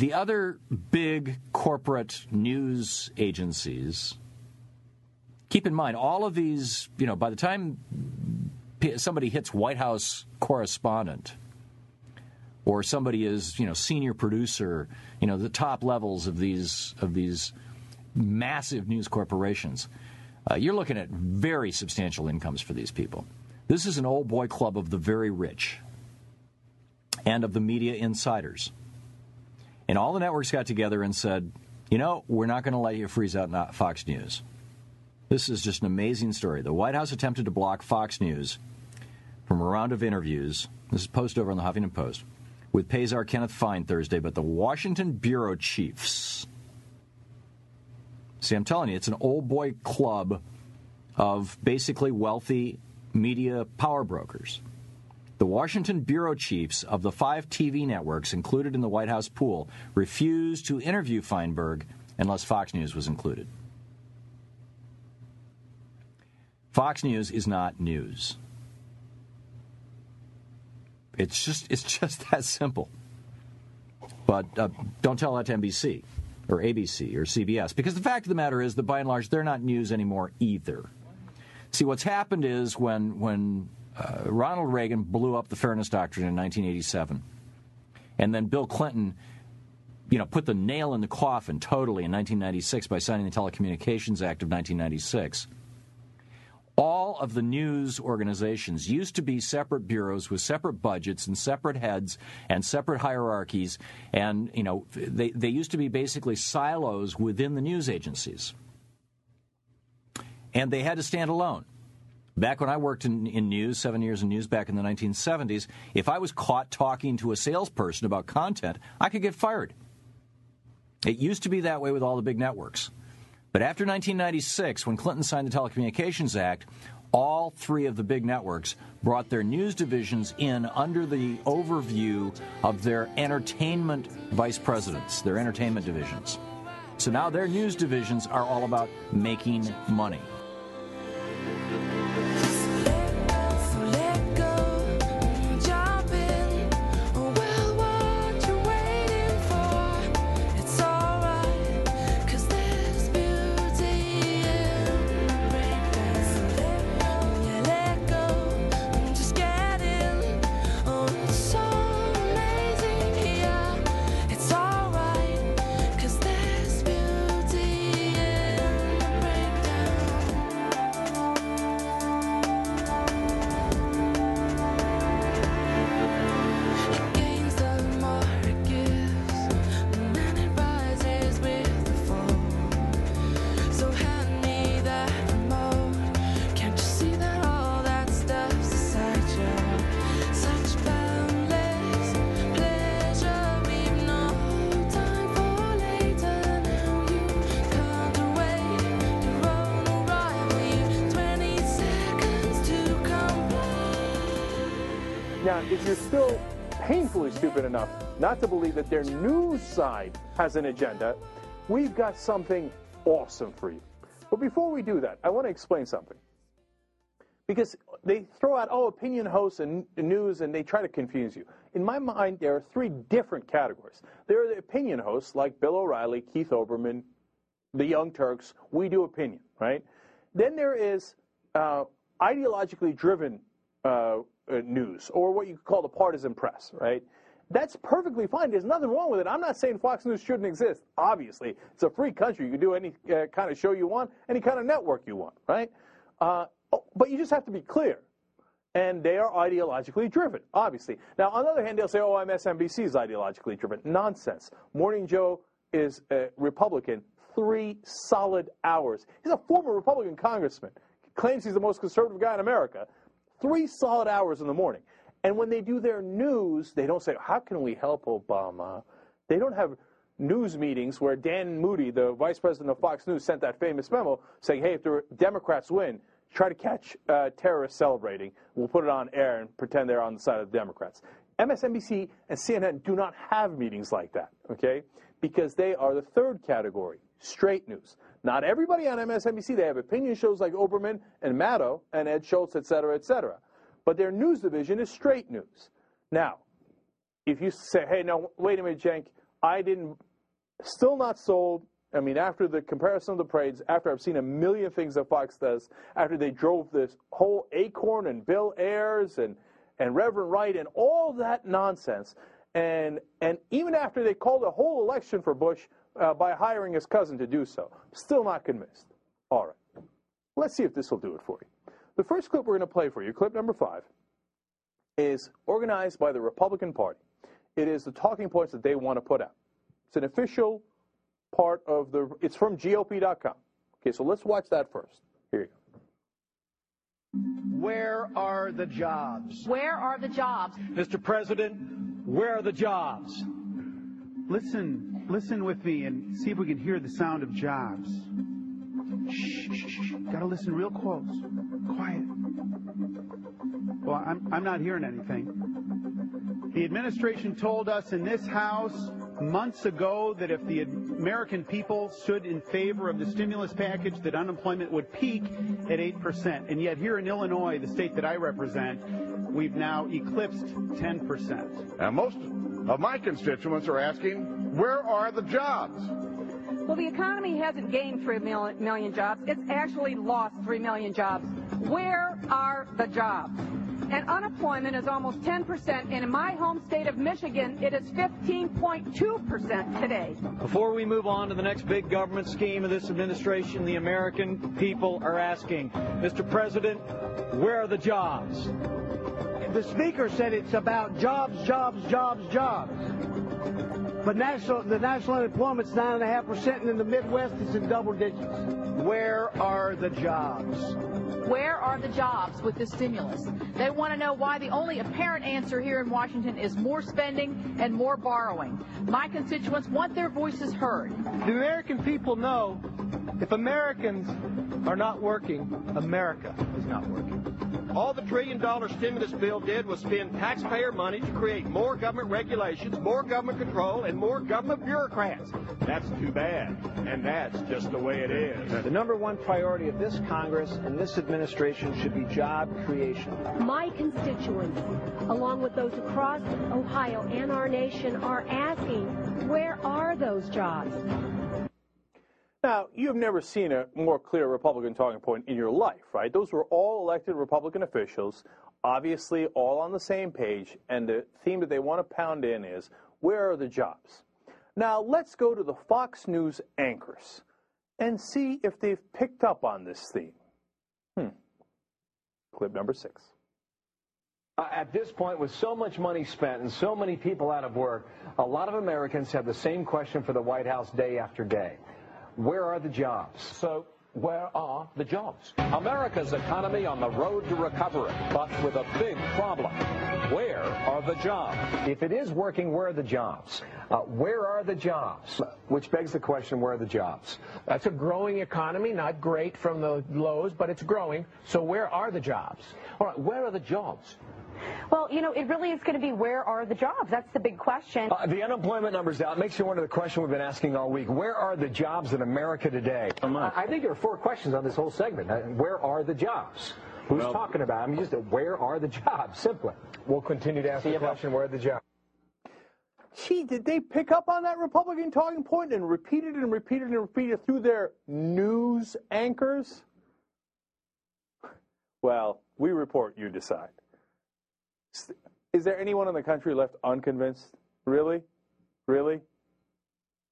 Speaker 26: the other big corporate news agencies, keep in mind, all of these, you know, by the time somebody hits White House correspondent, or somebody is you know senior producer, you know the top levels of these of these massive news corporations. Uh, you're looking at very substantial incomes for these people. This is an old boy club of the very rich and of the media insiders. And all the networks got together and said, you know, we're not going to let you freeze out Fox News. This is just an amazing story. The White House attempted to block Fox News from a round of interviews. This is posted over on the Huffington Post with pay czar Kenneth Fine Thursday, but the Washington bureau chiefs. See, I'm telling you, it's an old boy club of basically wealthy media power brokers. The Washington bureau chiefs of the five TV networks included in the White House pool refused to interview Feinberg unless Fox News was included. Fox News is not news. It's just it's just that simple. But uh, don't tell that to NBC or ABC or CBS because the fact of the matter is that by and large they're not news anymore either. See, what's happened is when when uh, Ronald Reagan blew up the Fairness Doctrine in 1987, and then Bill Clinton, you know, put the nail in the coffin totally in 1996 by signing the Telecommunications Act of 1996 all of the news organizations used to be separate bureaus with separate budgets and separate heads and separate hierarchies. And you know they, they used to be basically silos within the news agencies. And they had to stand alone Back when I worked in, in, news, seven years in news back in the 1970s, if I was caught talking to a salesperson about content, I could get fired. It used to be that way with all the big networks. But after 1996, when Clinton signed the Telecommunications Act, all three of the big networks brought their news divisions in under the overview of their entertainment vice presidents, their entertainment divisions. So now their news divisions are all about making money.
Speaker 37: If you're still painfully stupid enough not to believe that their news side has an agenda,
Speaker 40: we've got something awesome for you. But before we do that, I want to explain something. Because they throw out, oh, opinion hosts and news, and they try to confuse you. In my mind, there are three different categories. There are the opinion hosts like Bill O'Reilly, Keith Olbermann, the Young Turks. We do opinion, right? Then there is uh, ideologically driven uh, uh, news, or what you call the partisan press, right? That's perfectly fine. There's nothing wrong with it. I'm not saying Fox News shouldn't exist. Obviously, it's a free country. You can do any uh, kind of show you want, any kind of network you want, right? Uh, oh, but you just have to be clear. And they are ideologically driven, obviously. Now, on the other hand, they'll say, oh, MSNBC is ideologically driven. Nonsense. Morning Joe is a Republican three solid hours. He's a former Republican congressman. Claims he's the most conservative guy in America. Three solid hours in the morning. And when they do their news, they don't say, how can we help Obama? They don't have news meetings where Dan Moody, the vice president of Fox News, sent that famous memo saying, hey, if the Democrats win, try to catch uh, terrorists celebrating. We'll put it on air and pretend they're on the side of the Democrats. MSNBC and CNN do not have meetings like that, okay? Because they are the third category, straight news. Not everybody on MSNBC, they have opinion shows like Olbermann and Maddow and Ed Schultz, et cetera, et cetera. But their news division is straight news. Now, if you say, hey, no, wait a minute, Cenk, I didn't, still not sold. I mean, after the comparison of the parades, after I've seen a million things that Fox does, after they drove this whole Acorn and Bill Ayers and, and Reverend Wright and all that nonsense, and, and even after they called a whole election for Bush uh, by hiring his cousin to do so, still not convinced. All right. Let's see if this will do it for you. The first clip we're going to play for you, clip number five, is organized by the Republican Party. It is the talking points that they want to put out. It's an official part of the, it's from GOP.com. Okay, so let's watch that first. Here you go.
Speaker 41: Where are the jobs?
Speaker 42: Where are the jobs?
Speaker 41: Mr. President, where are the jobs? Listen, listen with me and see if we can hear the sound of jobs. Shh, shh, shh. Gotta listen real close. Quiet. Well, I'm, I'm not hearing anything. The administration told us in this House months ago that if the American people stood in favor of the stimulus package, that unemployment would peak at 8%. And yet here in Illinois, the state that I represent, we've now eclipsed 10%.
Speaker 36: And most of my constituents are asking, where are the jobs?
Speaker 42: Well, the economy hasn't gained 3 million jobs. It's actually lost 3 million jobs. Where are the jobs? And unemployment is almost 10%, and in my home state of Michigan, it is 15.2% today.
Speaker 41: Before we move on to the next big government scheme of this administration, the American people are asking, Mr. President, where are the jobs?
Speaker 43: The speaker said it's about jobs, jobs, jobs, jobs. But national, the national unemployment's nine and a half percent, and in the Midwest it's in double digits.
Speaker 41: Where are the jobs?
Speaker 42: Where are the jobs with the stimulus? They want to know why the only apparent answer here in Washington is more spending and more borrowing. My constituents want their voices heard.
Speaker 43: The American people know if Americans are not working, America is not working.
Speaker 44: All the trillion dollar stimulus bill did was spend taxpayer money to create more government regulations, more government control, and more government bureaucrats. That's too bad. And that's just the way it is.
Speaker 43: The number one priority of this Congress and this administration should be job creation.
Speaker 25: My constituents, along with those across Ohio and our nation, are asking, where are those jobs?
Speaker 40: Now, you've never seen a more clear Republican talking point in your life, right? Those were all elected Republican officials, obviously all on the same page, and the theme that they want to pound in is where are the jobs? Now, let's go to the Fox News anchors and see if they've picked up on this theme. Hmm. Clip number six.
Speaker 45: Uh, at this point, with so much money spent and so many people out of work, a lot of Americans have the same question for the White House day after day. Where are the jobs?
Speaker 3: So, where are the jobs? America's economy on the road to recovery, but with a big problem. Where are the jobs?
Speaker 45: If it is working, where are the jobs? Uh, where are the jobs? Which begs the question, where are the jobs?
Speaker 46: That's a growing economy, not great from the lows, but it's growing. So where are the jobs?
Speaker 3: All right, where are the jobs?
Speaker 47: Well, you know, it really is going to be where are the jobs? That's the big question.
Speaker 45: Uh, the unemployment numbers out makes you wonder the question we've been asking all week. Where are the jobs in America today?
Speaker 46: I I think there are four questions on this whole segment. Uh, Where are the jobs? Who's
Speaker 45: Well-
Speaker 46: talking about them? Just where are the jobs? Simply. We'll continue to ask the question, where are the jobs?
Speaker 40: Gee, did they pick up on that Republican talking point and repeat it and repeat it and repeat it through their news anchors? Well, we report, you decide. Is there anyone in the country left unconvinced? Really? Really?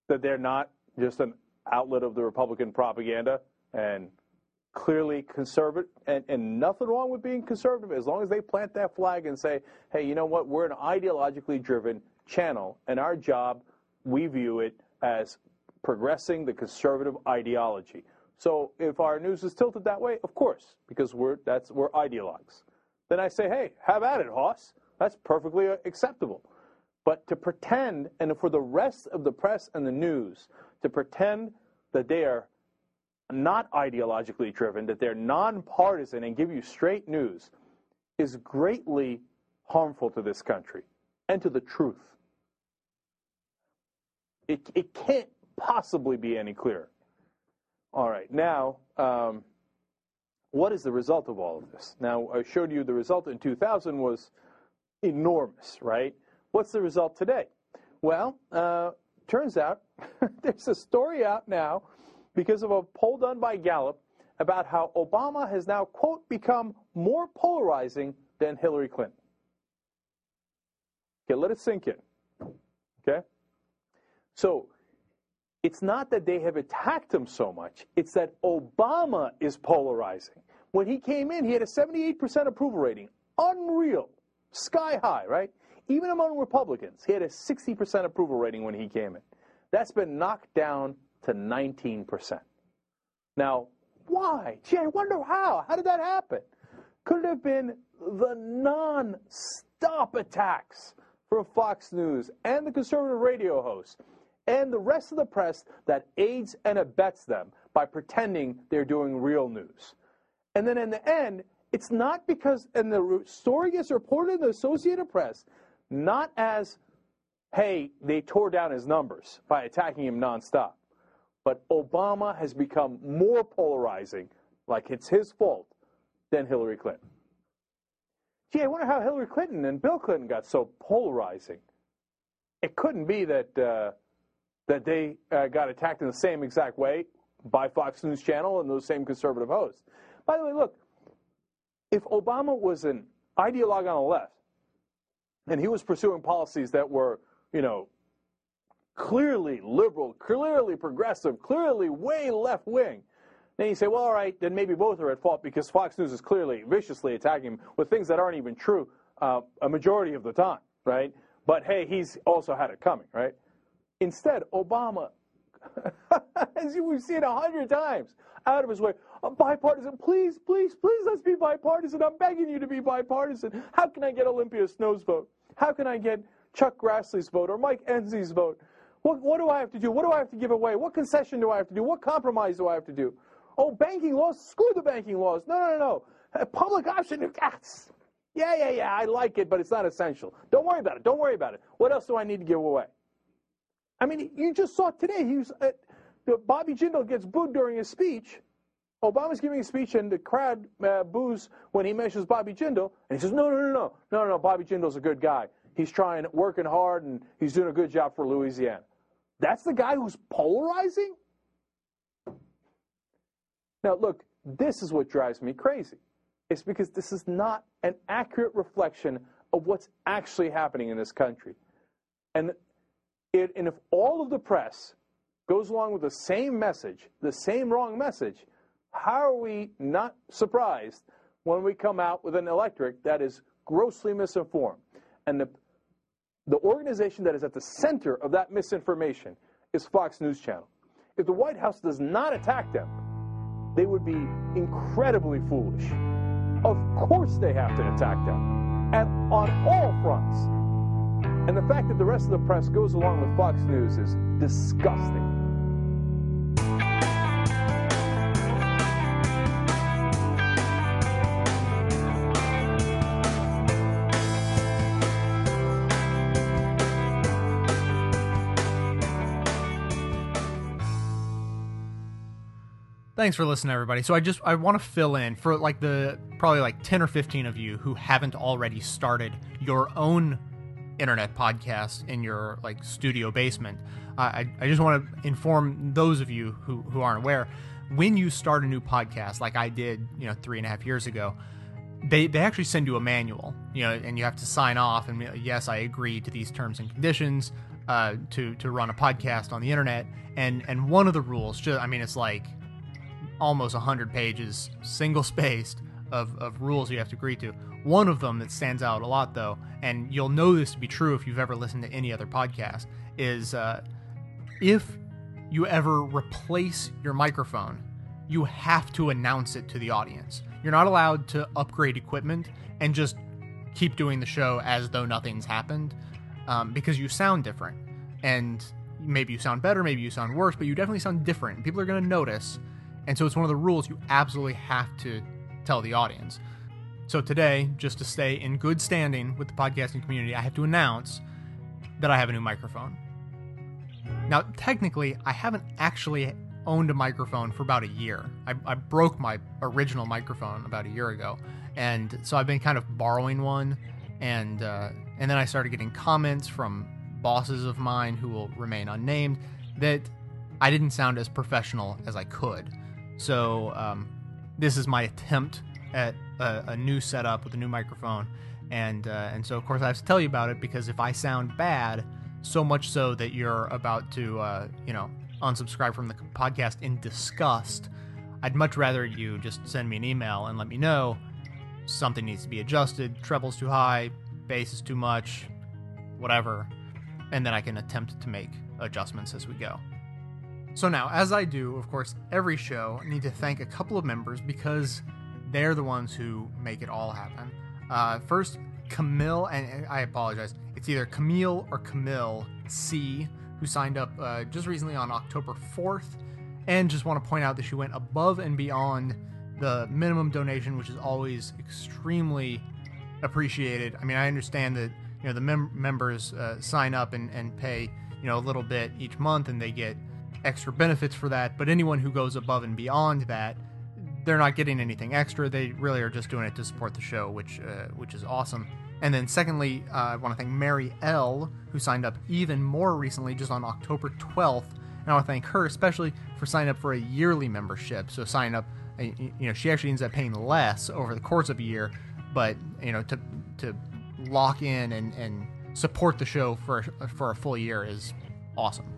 Speaker 40: That they're not just an outlet of the Republican propaganda and clearly conservative and, and nothing wrong with being conservative as long as they plant that flag and say, hey, you know what, we're an ideologically driven channel and our job, we view it as progressing the conservative ideology. So if our news is tilted that way, of course, because we're that's we're ideologues. Then I say, hey, have at it, Hoss. That's perfectly uh, acceptable. But to pretend, and for the rest of the press and the news to pretend that they are not ideologically driven, that they're nonpartisan and give you straight news, is greatly harmful to this country and to the truth. It, it can't possibly be any clearer. All right, now, um, what is the result of all of this? Now, I showed you the result in 2000 was enormous, right? What's the result today? Well, uh, turns out there's a story out now because of a poll done by Gallup about how Obama has now, quote, become more polarizing than Hillary Clinton. Okay, let it sink in. Okay? So, it's not that they have attacked him so much, it's that Obama is polarizing. When he came in, he had a 78% approval rating. Unreal. Sky high, right? Even among Republicans, he had a 60% approval rating when he came in. That's been knocked down to 19%. Now, why? Gee, I wonder how. How did that happen? Could it have been the non-stop attacks from Fox News and the conservative radio hosts and the rest of the press that aids and abets them by pretending they're doing real news. And then in the end, it's not because, and the story gets reported in the Associated Press, not as, hey, they tore down his numbers by attacking him nonstop, but Obama has become more polarizing, like it's his fault, than Hillary Clinton. Gee, I wonder how Hillary Clinton and Bill Clinton got so polarizing. It couldn't be that uh, that they uh, got attacked in the same exact way by Fox News Channel and those same conservative hosts. By the way, look, if Obama was an ideologue on the left and he was pursuing policies that were, you know, clearly liberal, clearly progressive, clearly way left wing, then you say, well, all right, then maybe both are at fault because Fox News is clearly viciously attacking him with things that aren't even true uh, a majority of the time, right? But hey, he's also had it coming, right? Instead, Obama, as we've seen a hundred times, out of his way, "Uh, bipartisan. Please, please, please, let's be bipartisan. I'm begging you to be bipartisan. How can I get Olympia Snowe's vote? How can I get Chuck Grassley's vote or Mike Enzi's vote? What, what do I have to do? What do I have to give away? What concession do I have to do? What compromise do I have to do? Oh, banking laws? Screw the banking laws. No, no, no, no. Uh, public option. Yeah, yeah, yeah. I like it, but it's not essential. Don't worry about it. Don't worry about it. What else do I need to give away? I mean, you just saw today. Uh, Bobby Jindal gets booed during his speech. Obama's giving a speech, and the crowd uh, boos when he mentions Bobby Jindal, and he says, "No, no, no, no, no, no. Bobby Jindal's a good guy. He's trying, working hard, and he's doing a good job for Louisiana." That's the guy who's polarizing. Now, look, this is what drives me crazy. It's because this is not an accurate reflection of what's actually happening in this country. And, it, and if all of the press goes along with the same message, the same wrong message, how are we not surprised when we come out with an electorate that is grossly misinformed? And the, the organization that is at the center of that misinformation is Fox News Channel. If the White House does not attack them, they would be incredibly foolish. Of course they have to attack them, and on all fronts. And the fact that the rest of the press goes along with Fox News is disgusting.
Speaker 48: thanks for listening everybody so i just i want to fill in for like the probably like 10 or 15 of you who haven't already started your own internet podcast in your like studio basement. I I just want to inform those of you who who aren't aware. When you start a new podcast, like I did, you know, three and a half years ago, they they actually send you a manual, you know, and you have to sign off and yes, I agree to these terms and conditions uh, to to run a podcast on the internet. And and one of the rules, just I mean, it's like almost 100 pages, single spaced, of, of rules you have to agree to. One of them that stands out a lot, though, and you'll know this to be true if you've ever listened to any other podcast, is uh, if you ever replace your microphone, you have to announce it to the audience. You're not allowed to upgrade equipment and just keep doing the show as though nothing's happened um, because you sound different. And maybe you sound better, maybe you sound worse, but you definitely sound different. People are going to notice and so it's one of the rules you absolutely have to tell the audience. So today, just to stay in good standing with the podcasting community, I have to announce that I have a new microphone. Now, technically, I haven't actually owned a microphone for about a year. I, I, broke my original microphone about a year ago, and so I've been kind of borrowing one, and uh, and then I started getting comments from bosses of mine who will remain unnamed that I didn't sound as professional as I could. So um, this is my attempt at a, a, new setup with a new microphone, and uh, and so of course I have to tell you about it because if I sound bad, so much so that you're about to uh, you know unsubscribe from the podcast in disgust, I'd much rather you just send me an email and let me know something needs to be adjusted, treble's too high, bass is too much, whatever, and then I can attempt to make adjustments as we go. So now, as I do, of course, every show, I need to thank a couple of members because they're the ones who make it all happen. Uh, first, Camille, and I apologize, it's either Camille or Camille C, who signed up uh, just recently on October 4th, and just want to point out that she went above and beyond the minimum donation, which is always extremely appreciated. I mean, I understand that you know the mem- members uh, sign up and, and pay you know a little bit each month, and they get extra benefits for that, but anyone who goes above and beyond that, they're not getting anything extra. They really are just doing it to support the show, which uh, which is awesome. And then secondly, uh, I want to thank Mary L, who signed up even more recently, just on October 12th. And I want to thank her especially for signing up for a yearly membership. So sign up, uh, you know, she actually ends up paying less over the course of a year, but you know, to to lock in and and support the show for for a full year is awesome.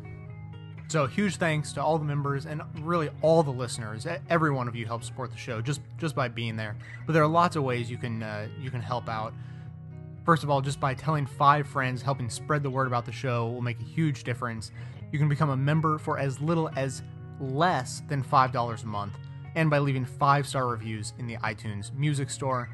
Speaker 48: So huge thanks to all the members and really all the listeners. Every one of you helps support the show just just by being there. But there are lots of ways you can uh, you can help out. First of all, just by telling five friends, helping spread the word about the show will make a huge difference. You can become a member for as little as less than $5 a month and by leaving 5-star reviews in the iTunes Music Store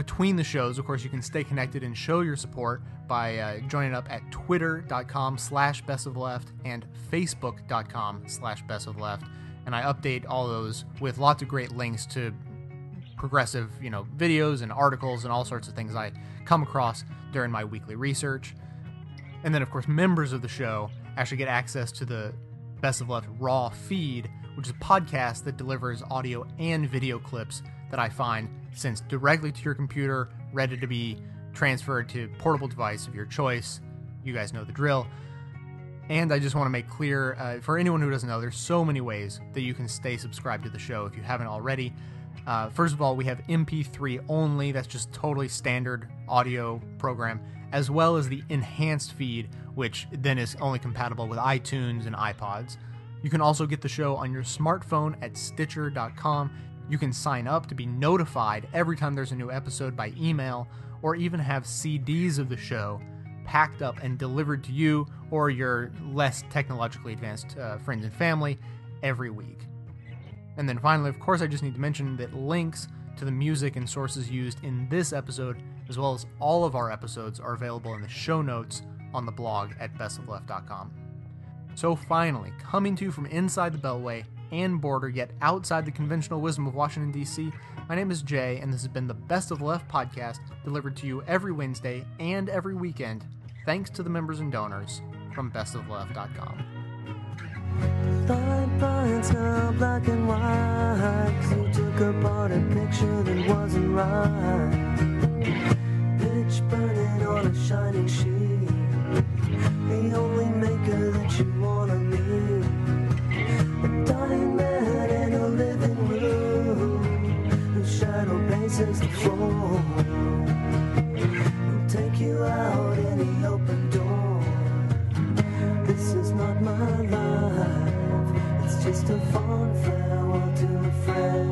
Speaker 48: between the shows, of course, you can stay connected and show your support by uh, joining up at twitter.com slash best of left and facebook.com slash best of left. And I update all those with lots of great links to progressive, you know, videos and articles and all sorts of things I come across during my weekly research. And then, of course, members of the show actually get access to the Best of Left Raw feed, which is a podcast that delivers audio and video clips that I find sent directly to your computer, ready to be transferred to portable device of your choice. You guys know the drill. And I just want to make clear uh, for anyone who doesn't know, there's so many ways that you can stay subscribed to the show if you haven't already. Uh, first of all, we have MP3 only, that's just totally standard audio program, as well as the enhanced feed, which then is only compatible with iTunes and iPods. You can also get the show on your smartphone at Stitcher.com you can sign up to be notified every time there's a new episode by email, or even have CDs of the show packed up and delivered to you or your less technologically advanced uh, friends and family every week. And then finally, of course, I just need to mention that links to the music and sources used in this episode, as well as all of our episodes, are available in the show notes on the blog at bestofleft.com. So finally, coming to you from inside the Beltway and border yet outside the conventional wisdom of Washington, D.C. My name is Jay, and this has been the Best of the Left podcast delivered to you every Wednesday and every weekend, thanks to the members and donors from
Speaker 49: bestofleft.com. Black and white, you took apart a picture that wasn't right. Pitch burning on a shining sheet, the only maker that you We'll take you out in the open door. This is not my life, it's just a fond farewell to a friend.